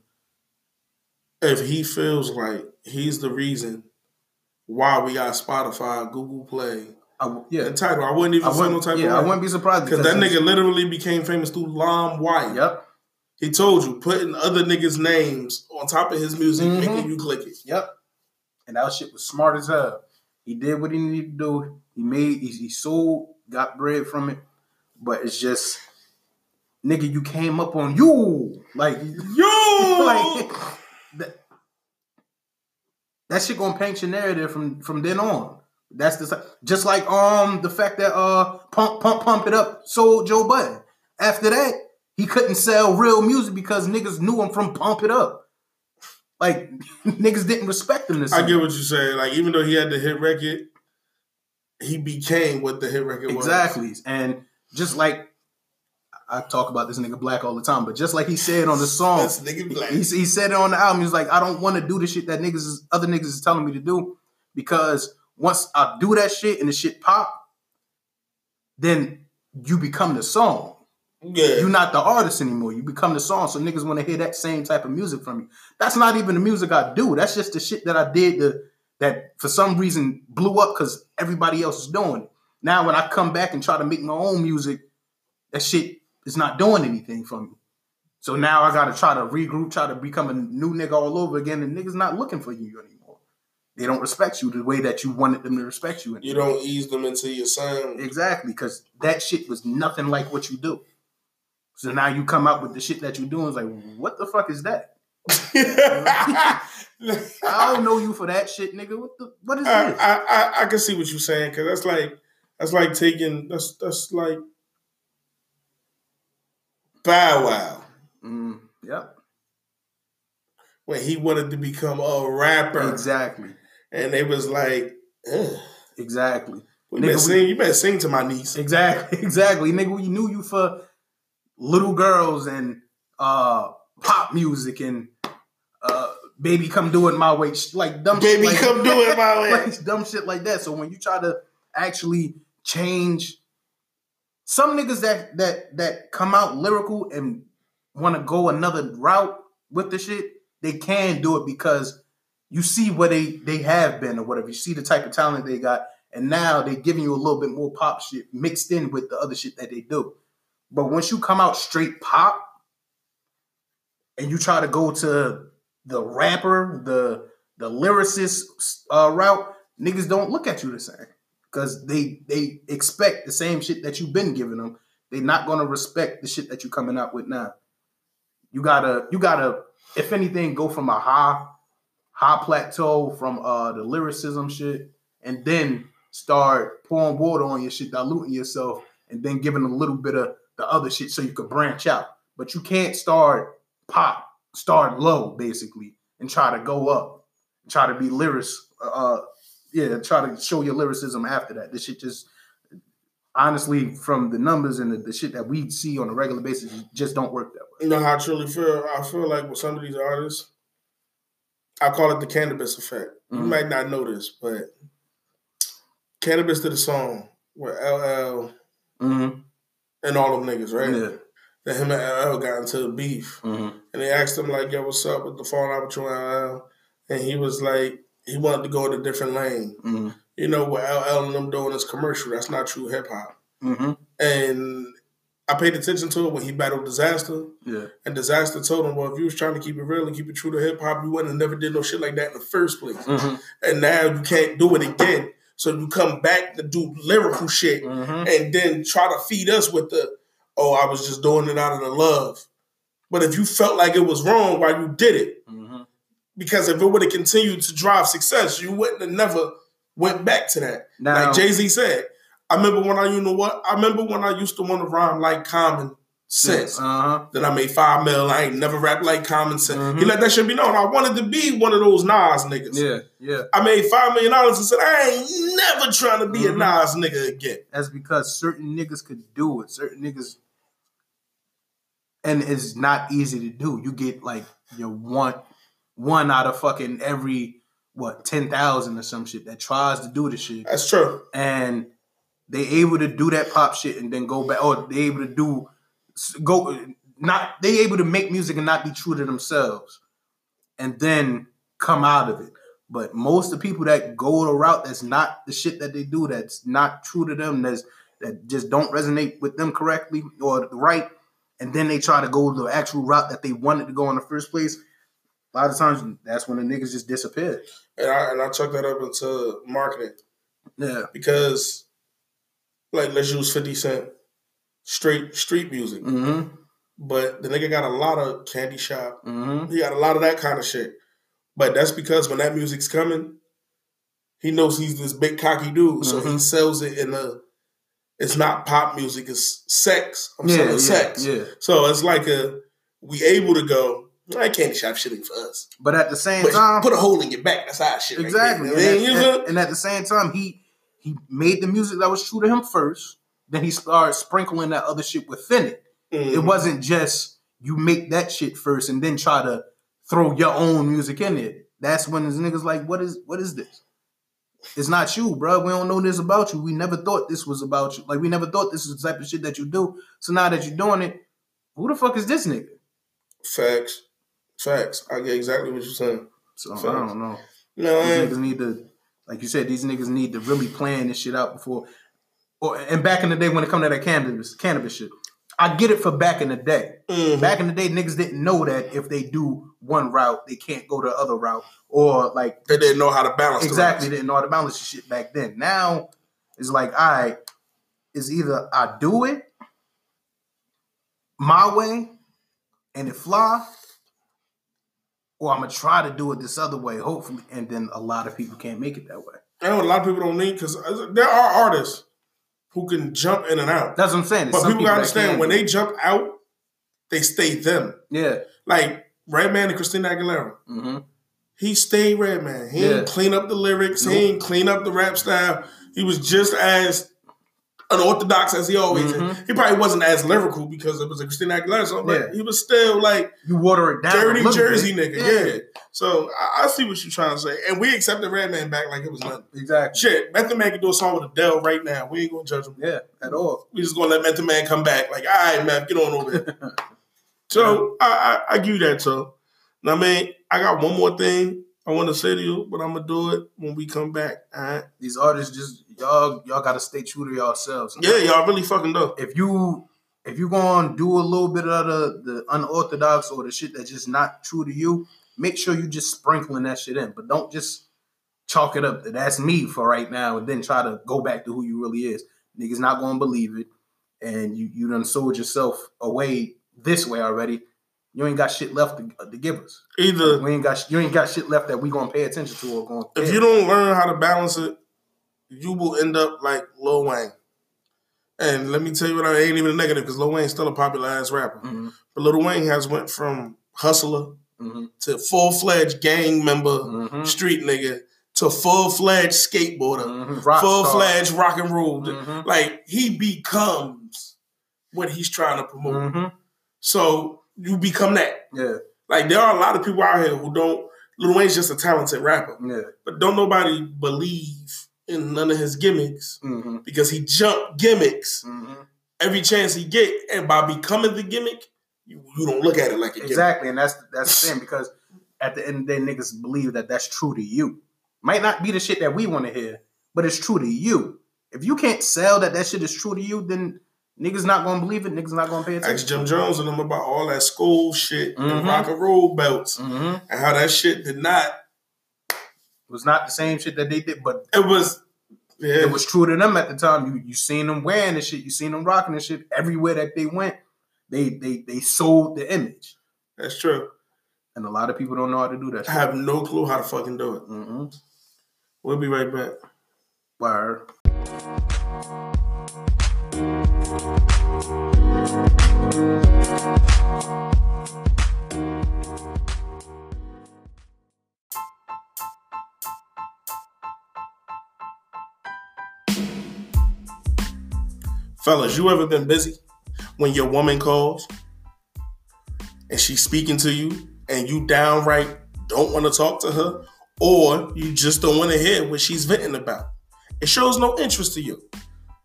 if he feels like he's the reason why we got Spotify, Google Play, I yeah, the title. I wouldn't even I no wouldn't, type yeah, I wouldn't be surprised Because that nigga literally became famous through LimeWire. Yep, He told you, putting other niggas' names on top of his music, Mhm. making you click it. yep. And that shit was smart as hell. He did what he needed to do. He made he, he sold, got bread from it. But it's just nigga, you came up on you. Like you *laughs* like that, that shit gonna paint your narrative from from then on. That's the just like um the fact that uh pump pump pump it up sold Joe Budden. After that, he couldn't sell real music because niggas knew him from Pump It Up. Like *laughs* niggas didn't respect him. This I get what you're saying. Like, even though he had the hit record, he became what the hit record was. exactly, and just like I talk about this nigga Black all the time, but just like he said on the *laughs* song, black. He, he said it on the album. He's like, I don't want to do the shit that niggas is, other niggas is telling me to do because once I do that shit and the shit pop, then you become the song. Yeah. You're not the artist anymore. You become the song. So niggas want to hear that same type of music from you. That's not even the music I do. That's just the shit that I did to, that for some reason blew up because everybody else is doing it. Now when I come back and try to make my own music, that shit is not doing anything for me. So now I gotta try to regroup, try to become a new nigga all over again, and niggas not looking for you anymore. They don't respect you the way that you wanted them to respect you. you don't ease them into your sound. Exactly, because that shit was nothing like what you do. So now you come out with the shit that you're doing. it's like, what the fuck is that? *laughs* I don't know you for that shit, nigga. What the what is I, this? I, I, I can see what you're saying because that's like that's like taking that's that's like Bow Wow Mm, yep, when he wanted to become a rapper exactly, and it was like, Ugh. exactly. We Nigga, better we- You better sing to my niece. Exactly, *laughs* exactly. Nigga, we knew you for little girls and uh pop music and uh baby come do it my way. Like dumb Baby, shit like, come do it my *laughs* way. like dumb shit like that. So when you try to actually change some niggas that that that come out lyrical and want to go another route with the shit, they can do it because you see where they they have been or whatever. You see the type of talent they got, and now they're giving you a little bit more pop shit mixed in with the other shit that they do. But once you come out straight pop and you try to go to the rapper, the the lyricist uh, route, niggas don't look at you the same because they they expect the same shit that you've been giving them. They're not gonna respect the shit that you're coming out with now. You gotta you gotta if anything go from a high high plateau from uh the lyricism shit and then start pouring water on your shit, diluting yourself, and then giving a little bit of the other shit so you could branch out. But you can't start pop, start low basically, and try to go up, try to be lyrics. Uh, yeah, try to show your lyricism after that. This shit just honestly, from the numbers and the, the shit that we see on a regular basis, just don't work that way. You know how I truly feel? I feel like with some of these artists, I call it the Canibus effect. You Mhm. might not know this, but Canibus to the song where LL Mm-hmm. and all them niggas, right? Yeah. That him and LL got into a beef. Mm-hmm. And they asked him like, "Yo, what's up with the falling out with you LL?" And he was like, he wanted to go in a different lane. Mm-hmm. You know what LL and them doing is commercial. That's not true hip hop. Mm-hmm. And I paid attention to it when he battled Dizaster. Yeah. And Dizaster told him, "Well, if you was trying to keep it real and keep it true to hip hop, you wouldn't have never did no shit like that in the first place. Mm-hmm. And now you can't do it again. So you come back to do lyrical shit." Mm-hmm. and then try to feed us with the, oh, I was just doing it out of the love. But if you felt like it was wrong while you did it. Because if it would have continued to drive success, you wouldn't have never went back to that. Now, like Jay Z said, I remember when I, you know what? I remember when I used to want to rhyme like Common Sense. Uh-huh. Then I made five mil. I ain't never rapped like Common Sense. Mhm. He let that shit be known. I wanted to be one of those Nas niggas. Yeah, yeah. I made five million dollars and said I ain't never trying to be Mhm. a Nas nigga again. That's because certain niggas could do it. Certain niggas, and it's not easy to do. You get like your one, one out of fucking every what ten thousand or some shit that tries to do the shit, That's true. and they able to do that pop shit and then go back, or they able to do go not they able to make music and not be true to themselves, and then come out of it. But most of the people that go the route that's not the shit that they do, that's not true to them, that's that just don't resonate with them correctly or right, and then they try to go the actual route that they wanted to go in the first place. A lot of times, that's when the niggas just disappear. And I and I chuck that up into marketing Yeah. because, like, let's use Fifty Cent, straight street music. Mm-hmm. But the nigga got a lot of candy shop. Mm-hmm. He got a lot of that kind of shit. But that's because when that music's coming, he knows he's this big cocky dude, so he Mhm. sells it in a. It's not pop music; it's sex. I'm Yeah, selling yeah, sex. yeah. So it's like a we able to go. I candy shop shitting for us, But at the same but time, put a hole in your back. That's our shit. exactly. there. and, I at, and- and at the same time, he he made the music that was true to him first. Then he started sprinkling that other shit within it. It Mhm. wasn't just you make that shit first and then try to throw your own music in it. That's when this niggas like, what is what is this? It's not you, bro. We don't know this about you. We never thought this was about you. Like we never thought this is the type of shit that you do. So now that you're doing it, who the fuck is this nigga? Facts, facts. I get exactly what you're saying. So I don't know. No, These I niggas need to, like you said, these niggas need to really plan this shit out before. Or and back in the day when it come to that Canibus Canibus shit, I get it for back in the day. Mhm. Back in the day, niggas didn't know that if they do one route, they can't go the other route, or like they didn't know how to balance. exactly routes. didn't know how to balance the shit back then. Now it's like, all right, it's either I do it my way and it fly, or I'm gonna try to do it this other way, hopefully, and then a lot of people can't make it that way. I know a lot of people don't need because there are artists who can jump in and out. That's what I'm saying. But Some people gotta understand when they jump out, they stay them. yeah, Like Redman and Christina Aguilera. hmm He stayed Redman. He Yeah. ain't clean up the lyrics. Nope. He ain't clean up the rap style. He was just as unorthodox as he always Mhm. is. He probably wasn't as lyrical because it was a Christina Aguilera song, but Yeah. he was still like you water it down. a dirty Jersey bit. nigga. Yeah. So I, I see what you're trying to say. And we accepted Redman back like it was nothing. exactly. Shit, Method Man can do a song with Adele right now. We ain't gonna judge him. Yeah, at all. We just gonna let Method Man come back. Like, all right, man, get on over there. *laughs* so I, I I give you that. So now, man, I got one more thing I want to say to you, but I'm gonna do it when we come back. All right? These artists just y'all y'all got to stay true to yourselves. Yeah, y'all really fucking do. if you if you gonna do a little bit of the, the unorthodox or the shit that's just not true to you, make sure you just sprinkling that shit in. But don't just chalk it up that that's me for right now and then try to go back to who you really is. Niggas not gonna believe it. And you you done sold yourself away this way already. You ain't got shit left to, to give us. Either We ain't got you ain't got shit left that we gonna pay attention to or going. if you don't learn how to balance it, you will end up like Lil Wayne. And let me tell you what, I ain't even a negative because Lil Wayne's still a popular ass rapper. hmm But Lil Wayne has went from hustler hmm to full fledged gang member, hmm street nigga, to full fledged skateboarder, hmm full fledged rock and roll. Mhm. Like he becomes what he's trying to promote. hmm So you become that. Yeah. Like there are a lot of people out here who don't Lil Wayne's just a talented rapper, Yeah. but don't nobody believe in none of his gimmicks Mm-hmm. because he jumped gimmicks Mm-hmm. every chance he get, and by becoming the gimmick, you, you don't look at it like a gimmick. Exactly, and that's that's the thing because at the end of the day, niggas believe that that's true to you. Might not be the shit that we want to hear, but it's true to you. If you can't sell that that shit is true to you, then niggas not gonna believe it. Niggas not gonna pay attention. Ask. Jim Jones and them about all that school shit Mhm. and rock and roll belts Mm-hmm. and how that shit did not. It was not the same shit that they did, but It was, yeah, it was true to them at the time. You you seen them wearing the shit, you seen them rocking the shit everywhere that they went. They they they sold the image, that's true. and a lot of people don't know how to do that. I have no clue how to fucking do it. Mm-hmm. We'll be right back. Word. Fellas, you ever been busy when your woman calls and she's speaking to you and you downright don't want to talk to her or you just don't want to hear what she's venting about? It shows no interest to you.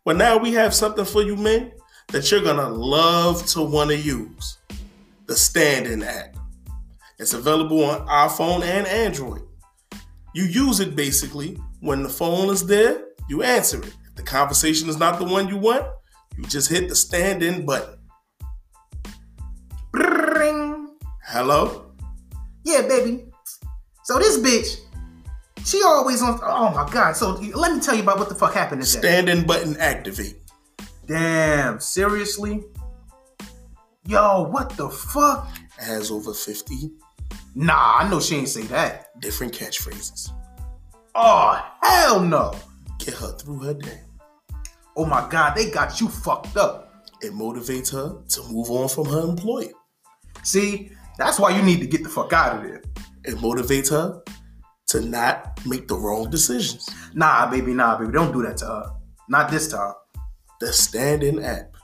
But now we have something for you men that you're going to love to want to use the Stand In app. It's available on iPhone and Android. You use it basically when the phone is there, you answer it. If the conversation is not the one you want, you just hit the stand in button. Bring. Hello? Yeah, baby. So this bitch, she always on. Oh my god. So let me tell you about what the fuck happened today. Stand in button activate. Damn. Seriously. Yo, what the fuck? Has over 50 Nah, I know she ain't say that. different catchphrases. Oh hell no. Get her through her day. Oh my god, they got you fucked up. It motivates her to move on from her employer. See, that's why you need to get the fuck out of there. It motivates her to not make the wrong decisions. Nah, baby, nah, baby, don't do that to her. Not this time. The stand in app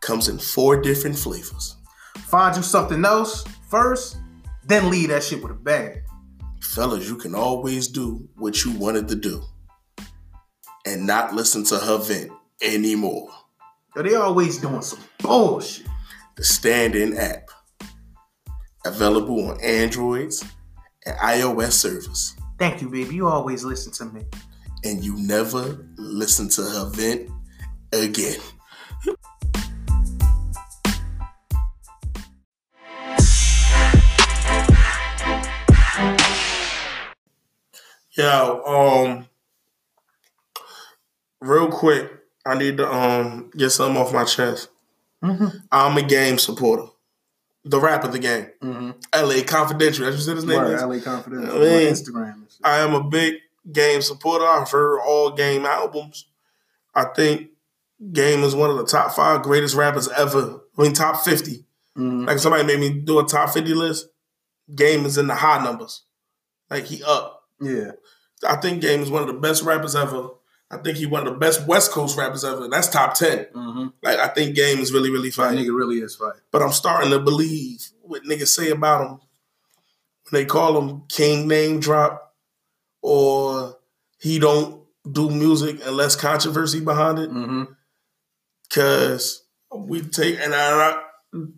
comes in four different flavors. Find you something else first, then leave that shit with a bang. Fellas, you can always do what you wanted to do and not listen to her vent anymore. Yo, they always doing some bullshit. the Stand In app. Available on Androids and iOS servers. Thank you, baby. You always listen to me. And you never listen to her vent again. Yo, um, real quick, I need to um get something off my chest. Mm-hmm. I'm a game supporter. The rap of the game. Mm-hmm. LA Confidential. That's what you said his name is. LA Confidence I mean, on Instagram. I am a big game supporter. I've heard all game albums. I think Game is one of the top five greatest rappers ever. I mean, top 50. Mhm. Like, somebody made me do a top 50 list. Game is in the high numbers. Like, he up. Yeah. I think Game is one of the best rappers ever. I think he one of the best West Coast rappers ever. That's top 10. Mm-hmm. Like, I think Game is really, really That fine. nigga really is fine. But I'm starting to believe what niggas say about him when they call him King Name Drop or he don't do music unless controversy behind it. Mm-hmm. Cause we take and I,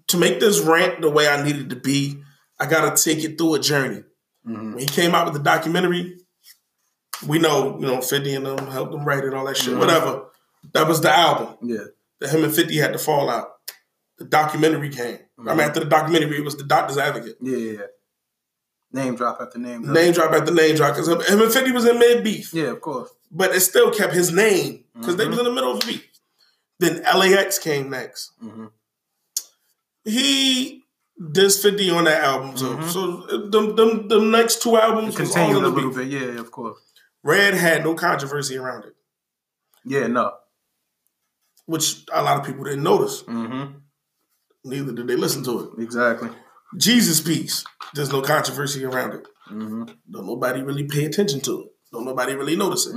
to make this rant the way I needed to be, I gotta take it through a journey. Mm-hmm. When he came out with the documentary, we know, you know, 50 and them helped him write it, all that shit, Mhm. whatever. That was the album Yeah. that him and 50 had to fall out. The documentary came. I mean, Mhm. after the documentary, it was the Doctor's Advocate. Yeah, yeah, yeah. Name drop after name drop. Name drop after name drop because him, and 50 was in mid beef, Yeah, of course. but it still kept his name because they Mhm. was in the middle of the beef. Then LAX came next. Mm-hmm. He dissed 50 on that album too. Mhm. So them, them, them next two albums was all Continued in a little bit. Yeah, of course. Red had no controversy around it, Yeah, no. which a lot of people didn't notice. Mm-hmm. Neither did they listen to it. Exactly. Jesus Piece, there's no controversy around it. Mm-hmm. Don't nobody really pay attention to it. Don't nobody really notice it.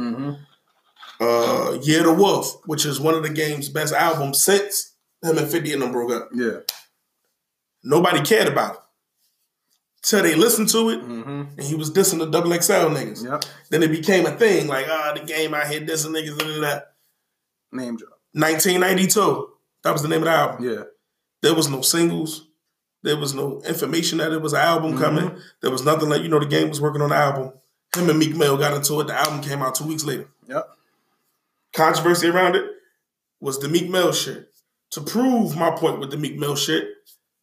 Mm-hmm. Uh, Yeah, the Wolf, which is one of the game's best albums since him and 50 and them broke up. Yeah. Nobody cared about it. till they listened to it, Mm-hmm. and he was dissing the double XL niggas. Yep. Then it became a thing, like ah, the game out here dissing niggas and that. Name drop. 1992, that was the name of the album. Yeah. There was no singles. There was no information that it was an album Mhm. coming. There was nothing like you know the game was working on the album. Him and Meek Mill got into it. The album came out two weeks later. Yep. Controversy around it was the Meek Mill shit. To prove my point with the Meek Mill shit,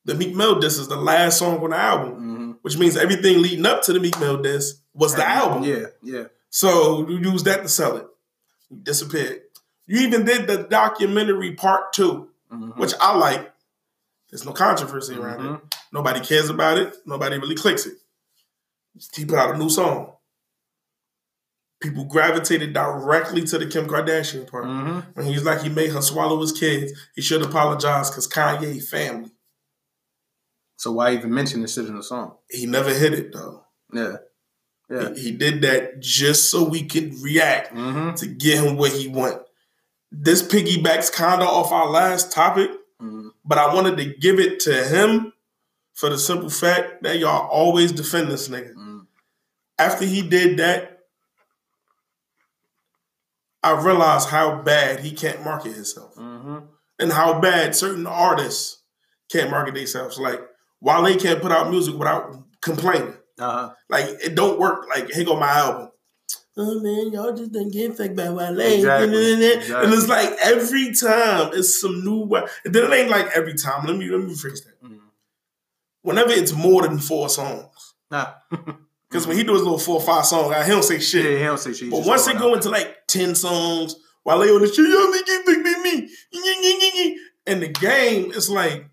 the Meek Mill diss is the last song on the album, Mm-hmm. which means everything leading up to the Meek Mill diss was the album. Yeah. Yeah. So you used that to sell it. You disappeared. You even did the documentary part 2 Mhm. which I like. There's no controversy around Mhm. it. Nobody cares about it. Nobody really clicks it. He put out a new song. People gravitated directly to the Kim Kardashian part. Mhm. When he's like he made her swallow his kids, he should apologize because Kanye family. So why even mention this shit in the song? He never hit it though. Yeah. Yeah. He, he did that just so we could react Mm-hmm. to get him what he want. This piggybacks kind of off our last topic, Mm-hmm. but I wanted to give it to him for the simple fact that y'all always defend this nigga. Mm-hmm. After he did that, I realized how bad he can't market himself Mm-hmm. and how bad certain artists can't market themselves. Like Wale can't put out music without complaining. Uh-huh. Like it don't work. Like here go my album. Oh man, y'all just didn't get fucked by Wale. Exactly. And it's like every time it's some new. And then it ain't like every time. Let me let me fix that. Mhm. Whenever it's more than four songs, Nah. *laughs* because when he do his little four or five songs, he don't say shit. yeah, he don't say shit. he but once it go out into like ten songs, while they on the shit, think you think me, me, and the game is like,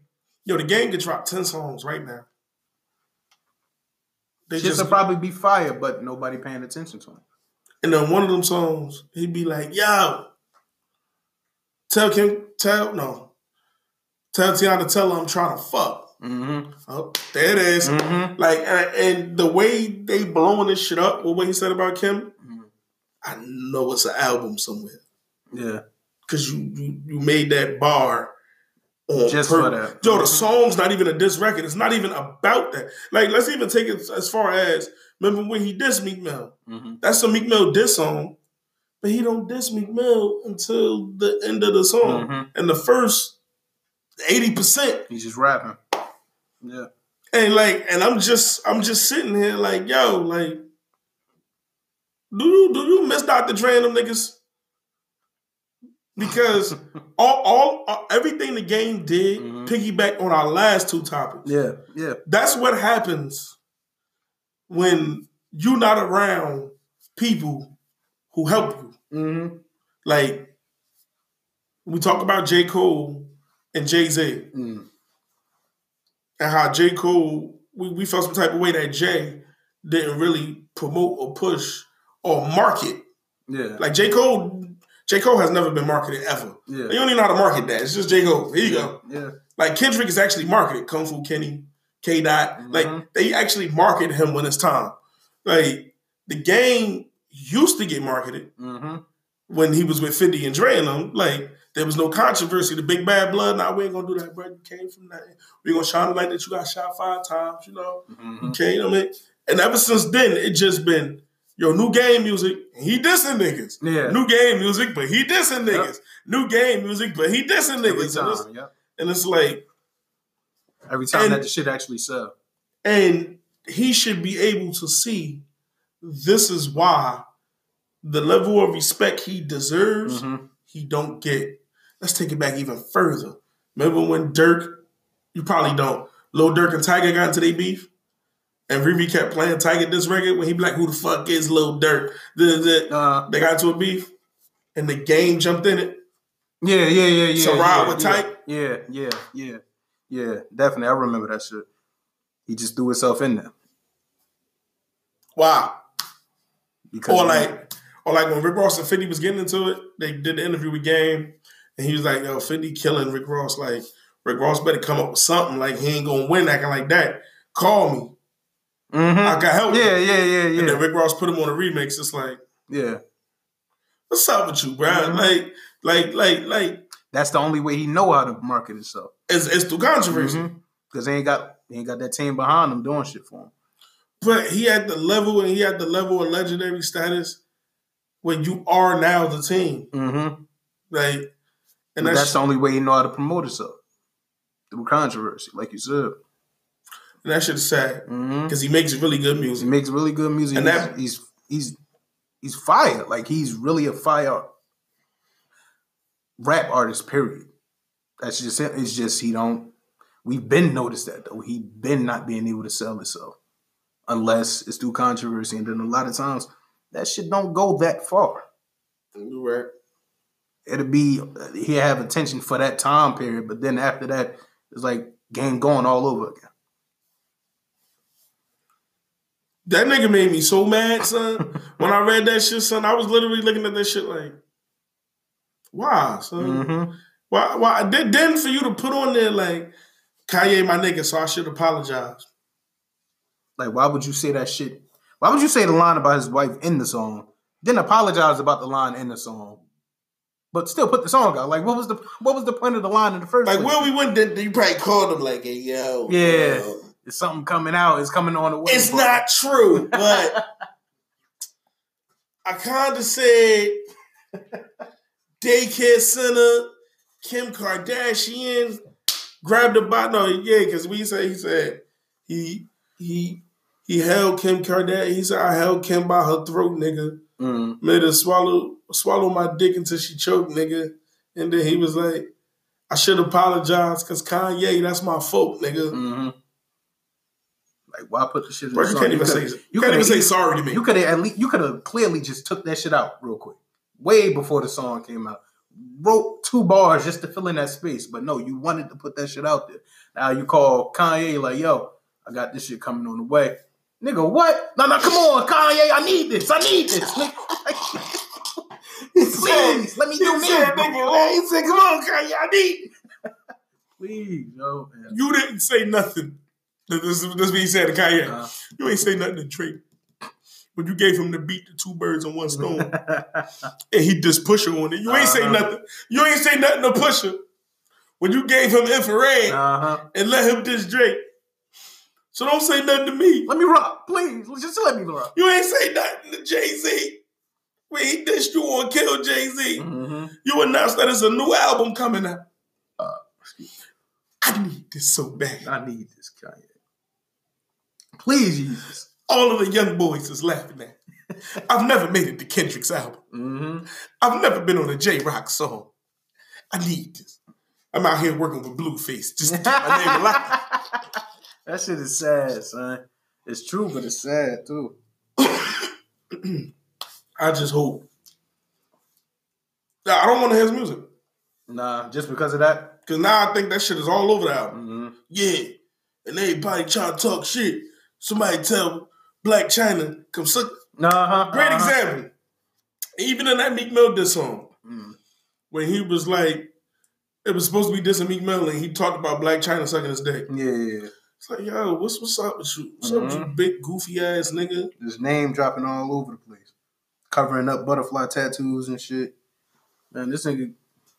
yo, the game could drop ten songs right now. They there. Shit just will probably be fire, but nobody paying attention to him. And then one of them songs, he'd be like, yo, tell Kim, tell, no, tell Tiana, tell her I'm trying to fuck. Mm-hmm. Oh, there it is. Mm-hmm. Like, and, and the way they blowing this shit up, with what he said about Kim, Mhm. I know it's an album somewhere. Yeah. Because you, you you made that bar on Just purpose. for that. Yo, the Mhm. song's not even a diss record. It's not even about that. Like, let's even take it as far as, remember when he dissed Meek Mill? Mm-hmm. That's a Meek Mill diss song, but he don't diss Meek Mill until the end of the song. Mhm. And the first eighty percent, He's just rapping. Yeah. and like, and I'm just, I'm just sitting here like, yo, like, do you do you miss Dr. Dre and them niggas? Because *laughs* all, all, all everything the game did Mhm. piggyback on our last two topics. Yeah. Yeah. That's what happens when you're not around people who help you. Mm-hmm. Like we talk about J. Cole and Jay Z Mm. And how J. Cole we, we felt some type of way that Jay didn't really promote or push or market. Yeah. Like J. Cole, J. Cole has never been marketed ever. Yeah. You don't even know how to market that. It's just J. Cole. Here you go. Yeah. Like Kendrick is actually marketed. Kung Fu Kenny, K Dot. Mhm. Like they actually market him when it's time. Like the game used to get marketed Mm-hmm. when he was with 50 and Dre and them. Like there was no controversy. The big bad blood. Now we ain't gonna do that, bro. You came from that. We gonna shine the light that you got shot five times. You know. Mm-hmm. Okay, you know what I mean. And ever since then, it just been yo new game music. He dissing niggas. Yeah. New game music, but he dissing Yep. niggas. New game music, but he dissing Every niggas. And it's, time. Yep. and it's like. Every time And- that the shit actually sell. And he should be able to see this is why the level of respect he deserves, Mm-hmm. he don't get. Let's take it back even further. Remember when Durk, you probably don't, Lil Durk and Tyga got into their beef? And Riri kept playing Tyga this record when he be like, who the fuck is Lil Durk? Uh, they got into a beef and the game jumped in it. yeah, yeah, yeah, yeah. So ride yeah, with yeah? Yeah, yeah, yeah, yeah. Definitely, I remember that shit. He just threw himself in there Wow. because Or like, or like when Rick Ross and 50 was getting into it, they did the interview with Game, and he was like, yo, 50 killing Rick Ross. Like, Rick Ross better come up with something. Like, he ain't gonna win acting like that. Call me. Mhm. I can help you. Yeah, yeah, yeah, And then Rick Ross put him on a remix. It's like, yeah. what's up with you, bro? Mhm. Like, like, like, like, That's the only way he know how to market himself. it's, it's through controversy. Because he ain't got he ain't got that team behind him doing shit for him. but he had the level and he had the level of legendary status when you are now the team. Mm-hmm. Like, and that's, that's, the only way you know how to promote yourself through controversy, like you said. and that shit is sad Mm-hmm. because he makes really good music. He makes really good music. And he's, that- he's he's he's fire. Like he's really a fire rap artist. Period. That's just it. It's just he don't. We've been noticed that though. He been not being able to sell himself unless it's through controversy, and then a lot of times that shit don't go that far. You're right. It'll be he have attention for that time period, but then after that, it's like game going all over again. That nigga made me so mad, son. *laughs* when I read that shit, son, I was literally looking at that shit like, why, son? Mm-hmm. Why? Why? Then, then for you to put on there like, Kanye, my nigga, so I should apologize. Like, why would you say that shit? Why would you say the line about his wife in the song? Then apologize about the line in the song, but still put the song out. Like, what was the what was the point of the line in the first Like place? when we went, then you probably called him like, "Hey, yo, Yeah. uh, Is something coming out? It's coming on the way. it's but- not true." *laughs* But I kind of said, daycare center, Kim Kardashian grabbed the bot. No, yeah, because we say he said he he he held Kim Kardashian. He said I held Kim by her throat, nigga. Mm. made her swallow swallow my dick until she choked, nigga. And then he was like, I should apologize because Kanye, that's my fault, nigga. hmm Like, why put the shit in Bro, the you can't even say you you can't even say sorry to me. You could have at least you could have clearly just took that shit out real quick, way before the song came out. Wrote two bars just to fill in that space, but no, you wanted to put that shit out there. Now you call Kanye like, "Yo, I got this shit coming on the way." Nigga, what? No, no, come on, Kanye, I need this. I need this. *laughs* Please, let me do me. said, nigga, he said, come on, Kanye, I need. *laughs* Please, yo, man. You didn't say nothing. This this is what he said to Kanye. Uh, You ain't say nothing to Drake. But you gave him to beat the two birds on one stone. *laughs* and he just Pusha on it. You ain't say Uh-huh. nothing. You ain't say nothing to Pusha. When you gave him infrared uh-huh. and let him diss Drake. So don't say nothing to me. Let me rock, please. Just let me rock. You ain't say nothing to Jay Z. When he dissed you on Kill Jay Z, Mm-hmm. you announced that it's a new album coming out. Uh, I need this so bad. I need this Kanye. Please, Jesus. All of the young boys is laughing at. me. *laughs* I've never made it to Kendrick's album. Mm-hmm. I've never been on a Jay Rock song. I need this. I'm out here working with Blueface just to keep my name alive. *laughs* that shit is sad, son. It's true, but it's sad too. *clears throat* I just hope. Nah, I don't want to hear his music. Nah, just because of that. Because now I think that shit is all over the album. Mm-hmm. Yeah. And everybody trying to talk shit. Somebody tell Blac Chyna, come suck. Uh-huh. Great uh-huh. example. Even in that Meek Mill diss song, Mm. when he was like, it was supposed to be dissing Meek Mill, and he talked about Blac Chyna sucking his dick. Yeah, yeah, yeah. It's like, yo, what's what's up with you? What's up with you, Mhm. big goofy ass nigga? His name dropping all over the place, covering up butterfly tattoos and shit. Man, this nigga,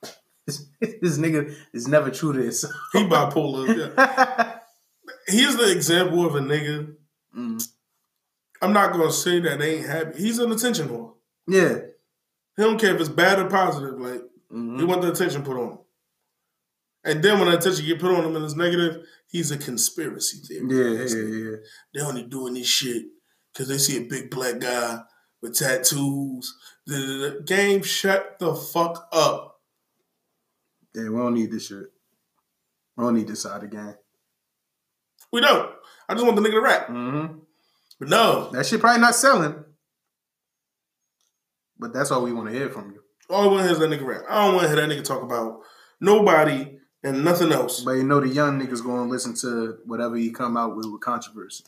*laughs* this, this nigga is never true to himself. He bipolar. Yeah. *laughs* He's the example of a nigga. Mm. I'm not gonna say that they ain't happy. He's an attention whore. Yeah. He don't care if it's bad or positive. Like Mhm. he want the attention put on him. And then when the attention get put on him and it's negative, he's a conspiracy theorist. yeah, yeah. yeah. They only doing this shit because they see a big black guy with tattoos. The game, shut the fuck up. Yeah, we don't need this shit. We don't need this side of the game. We don't. I just want the nigga to rap. Mm-hmm. But no, That shit probably not selling. But that's all we want to hear from you. all I want to hear is that nigga rap. I don't want to hear that nigga talk about nobody and nothing else. But you know the young niggas gonna listen to whatever he come out with with controversy.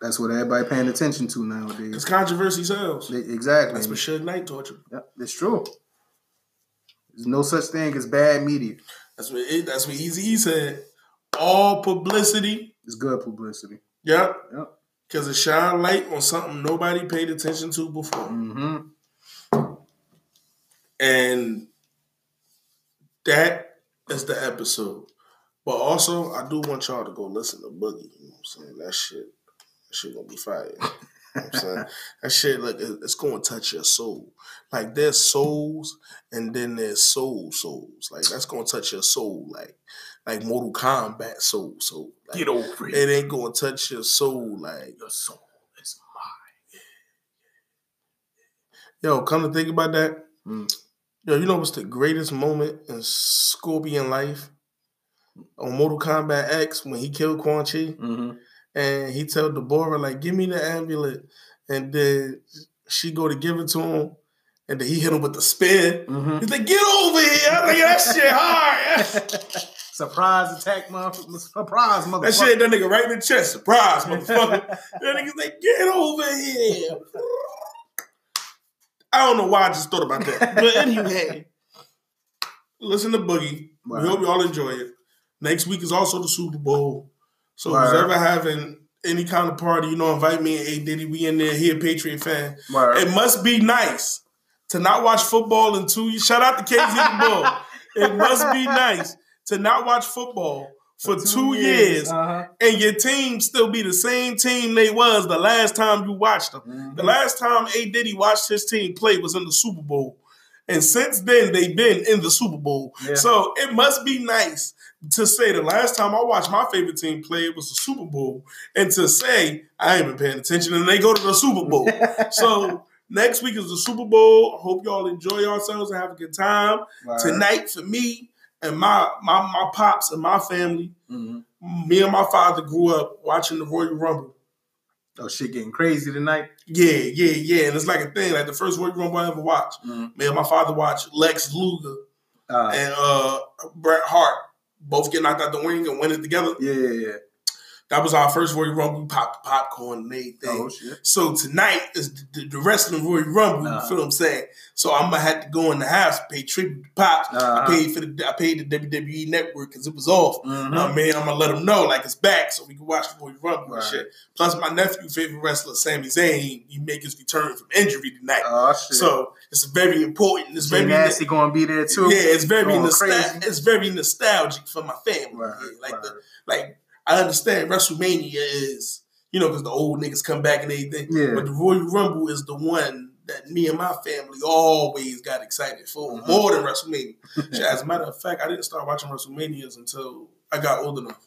That's what everybody paying attention to Because nowadays. controversy sells. Exactly. That's what Suge Knight taught you. Yep, it's true. There's no such thing as bad media. That's what it, that's what Easy said. All publicity, is good publicity. yep, Yep. because it shine light on something nobody paid attention to before. Mm-hmm. And that is the episode. But also, I do want y'all to go listen to Boogie. You know what I'm saying? That shit, that shit gonna be fire. You know what I'm saying? *laughs* That shit, like, it's gonna touch your soul. Like, there's souls, and then there's soul souls. Like, that's gonna touch your soul. Like, like Mortal Kombat soul soul. Like, Get over it. it ain't gonna touch your soul. Like, Your soul is mine. yo, come to think about that. Mm. Yo, you know what's the greatest moment in Scorpion life? On Mortal Kombat X when he killed Quan Chi Mm-hmm. and he told D'Vorah, like, give me the amulet. And then she go to give it to him. And then he hit him with the spear. Mm-hmm. He's like, get over here. I'm like, that shit hard. *laughs* Surprise attack, motherfucker. Surprise, motherfucker. that shit, hit that nigga right in the chest. Surprise, motherfucker. *laughs* that nigga's like, get over here. I don't know why I just thought about that. But *laughs* anyway, listen to Boogie. Right. We hope y'all enjoy it. Next week is also the Super Bowl. So Right. if you're ever having any kind of party, you know, invite me and A Diddy. We in there. He a Patriot fan. Word. It must be nice to not watch football in two years. Shout out to KZ the Bull. *laughs* It must be nice to not watch football for two, years Uh-huh. and your team still be the same team they was the last time you watched them. Mhm. The last time A Diddy watched his team play was in the Super Bowl. And since then, they've been in the Super Bowl. Yeah. So it must be nice to say the last time I watched my favorite team play was the Super Bowl, and to say I ain't been paying attention and they go to the Super Bowl. *laughs* so next week is the Super Bowl. I hope y'all enjoy yourselves and have a good time. Word. Tonight for me and my my my pops and my family, Mhm. me and my father grew up watching the Royal Rumble. Oh, shit getting crazy tonight. Yeah, yeah, yeah. And it's like a thing, like the first Royal Rumble I ever watched. Mhm. Me and my father watched Lex Luger Uh, and uh Bret Hart both get knocked out the ring and win it together. yeah, yeah, yeah. That was our first Royal Rumble. We popped the popcorn and everything. Oh, shit. So tonight is the, the, the wrestling Royal Rumble. Uh-huh. You feel what I'm saying? So I'm gonna have to go in the house, pay tribute to Pops. I Uh-huh. paid for the I paid the WWE Network because it was off. Mhm. Uh, man, I'm gonna let them know like it's back so we can watch the Royal Rumble Right. and shit. Plus, my nephew, favorite wrestler, Sami Zayn, he make his return from injury tonight. Oh, shit. so it's very important. It's Jay very Nasty gonna be there too. yeah, it's very nostal- it's very nostalgic for my family. Word, Yeah, like the like I understand WrestleMania is you know because the old niggas come back and everything. Yeah. But the Royal Rumble is the one that me and my family always got excited for Mhm. more than WrestleMania. As a matter of fact, I didn't start watching WrestleManias until I got old enough.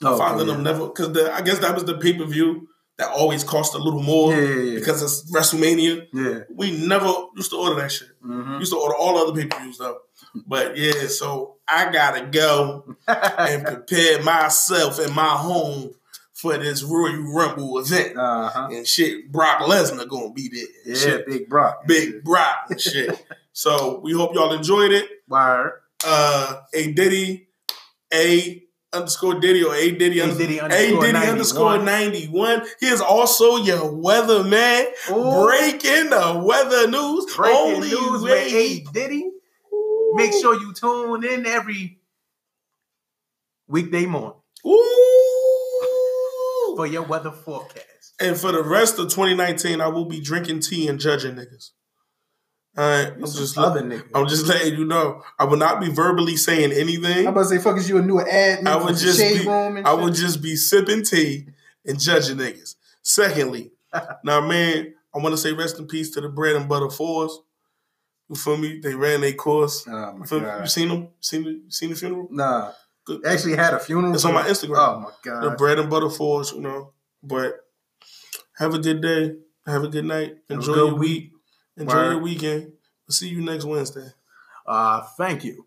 My Oh, father yeah. them never because I guess that was the pay per view that always cost a little more Yeah, because it's WrestleMania. yeah. We never used to order that shit. Mhm. Used to order all other pay per views though. But yeah, so I gotta go *laughs* and prepare myself in my home for this Royal Rumble event. uh-huh. And shit, Brock Lesnar gonna be there. Yeah, shit. Big Brock. Big Brock and shit. *laughs* so we hope y'all enjoyed it. Word. Uh A Diddy, A underscore Diddy or A Diddy, A Diddy A underscore Diddy 91. underscore 91. He is also your weather man. Ooh. Breaking the weather news. Breaking Only news way. with A Diddy. Make sure you tune in every weekday morning Ooh. for your weather forecast. And for the rest of 2019, I will be drinking tea and judging niggas. All right, I'm just, other nigga. I'm just letting you know. I will not be verbally saying anything. I'm about to say, fuck, is you a new admin I would just be, I would just be sipping tea and judging niggas. Secondly, *laughs* now man, I want to say rest in peace to the bread and butter fours. You feel me? They ran their course. Oh You, my feel me? you seen them? Seen the seen the funeral? Nah. Good. Actually had a funeral. It's on my Instagram. Oh my god. the bread and butter fours, you know. But have a good day. Have a good night. Enjoy good your week. Enjoy Word. your weekend. We'll see you next Wednesday. Uh, thank you.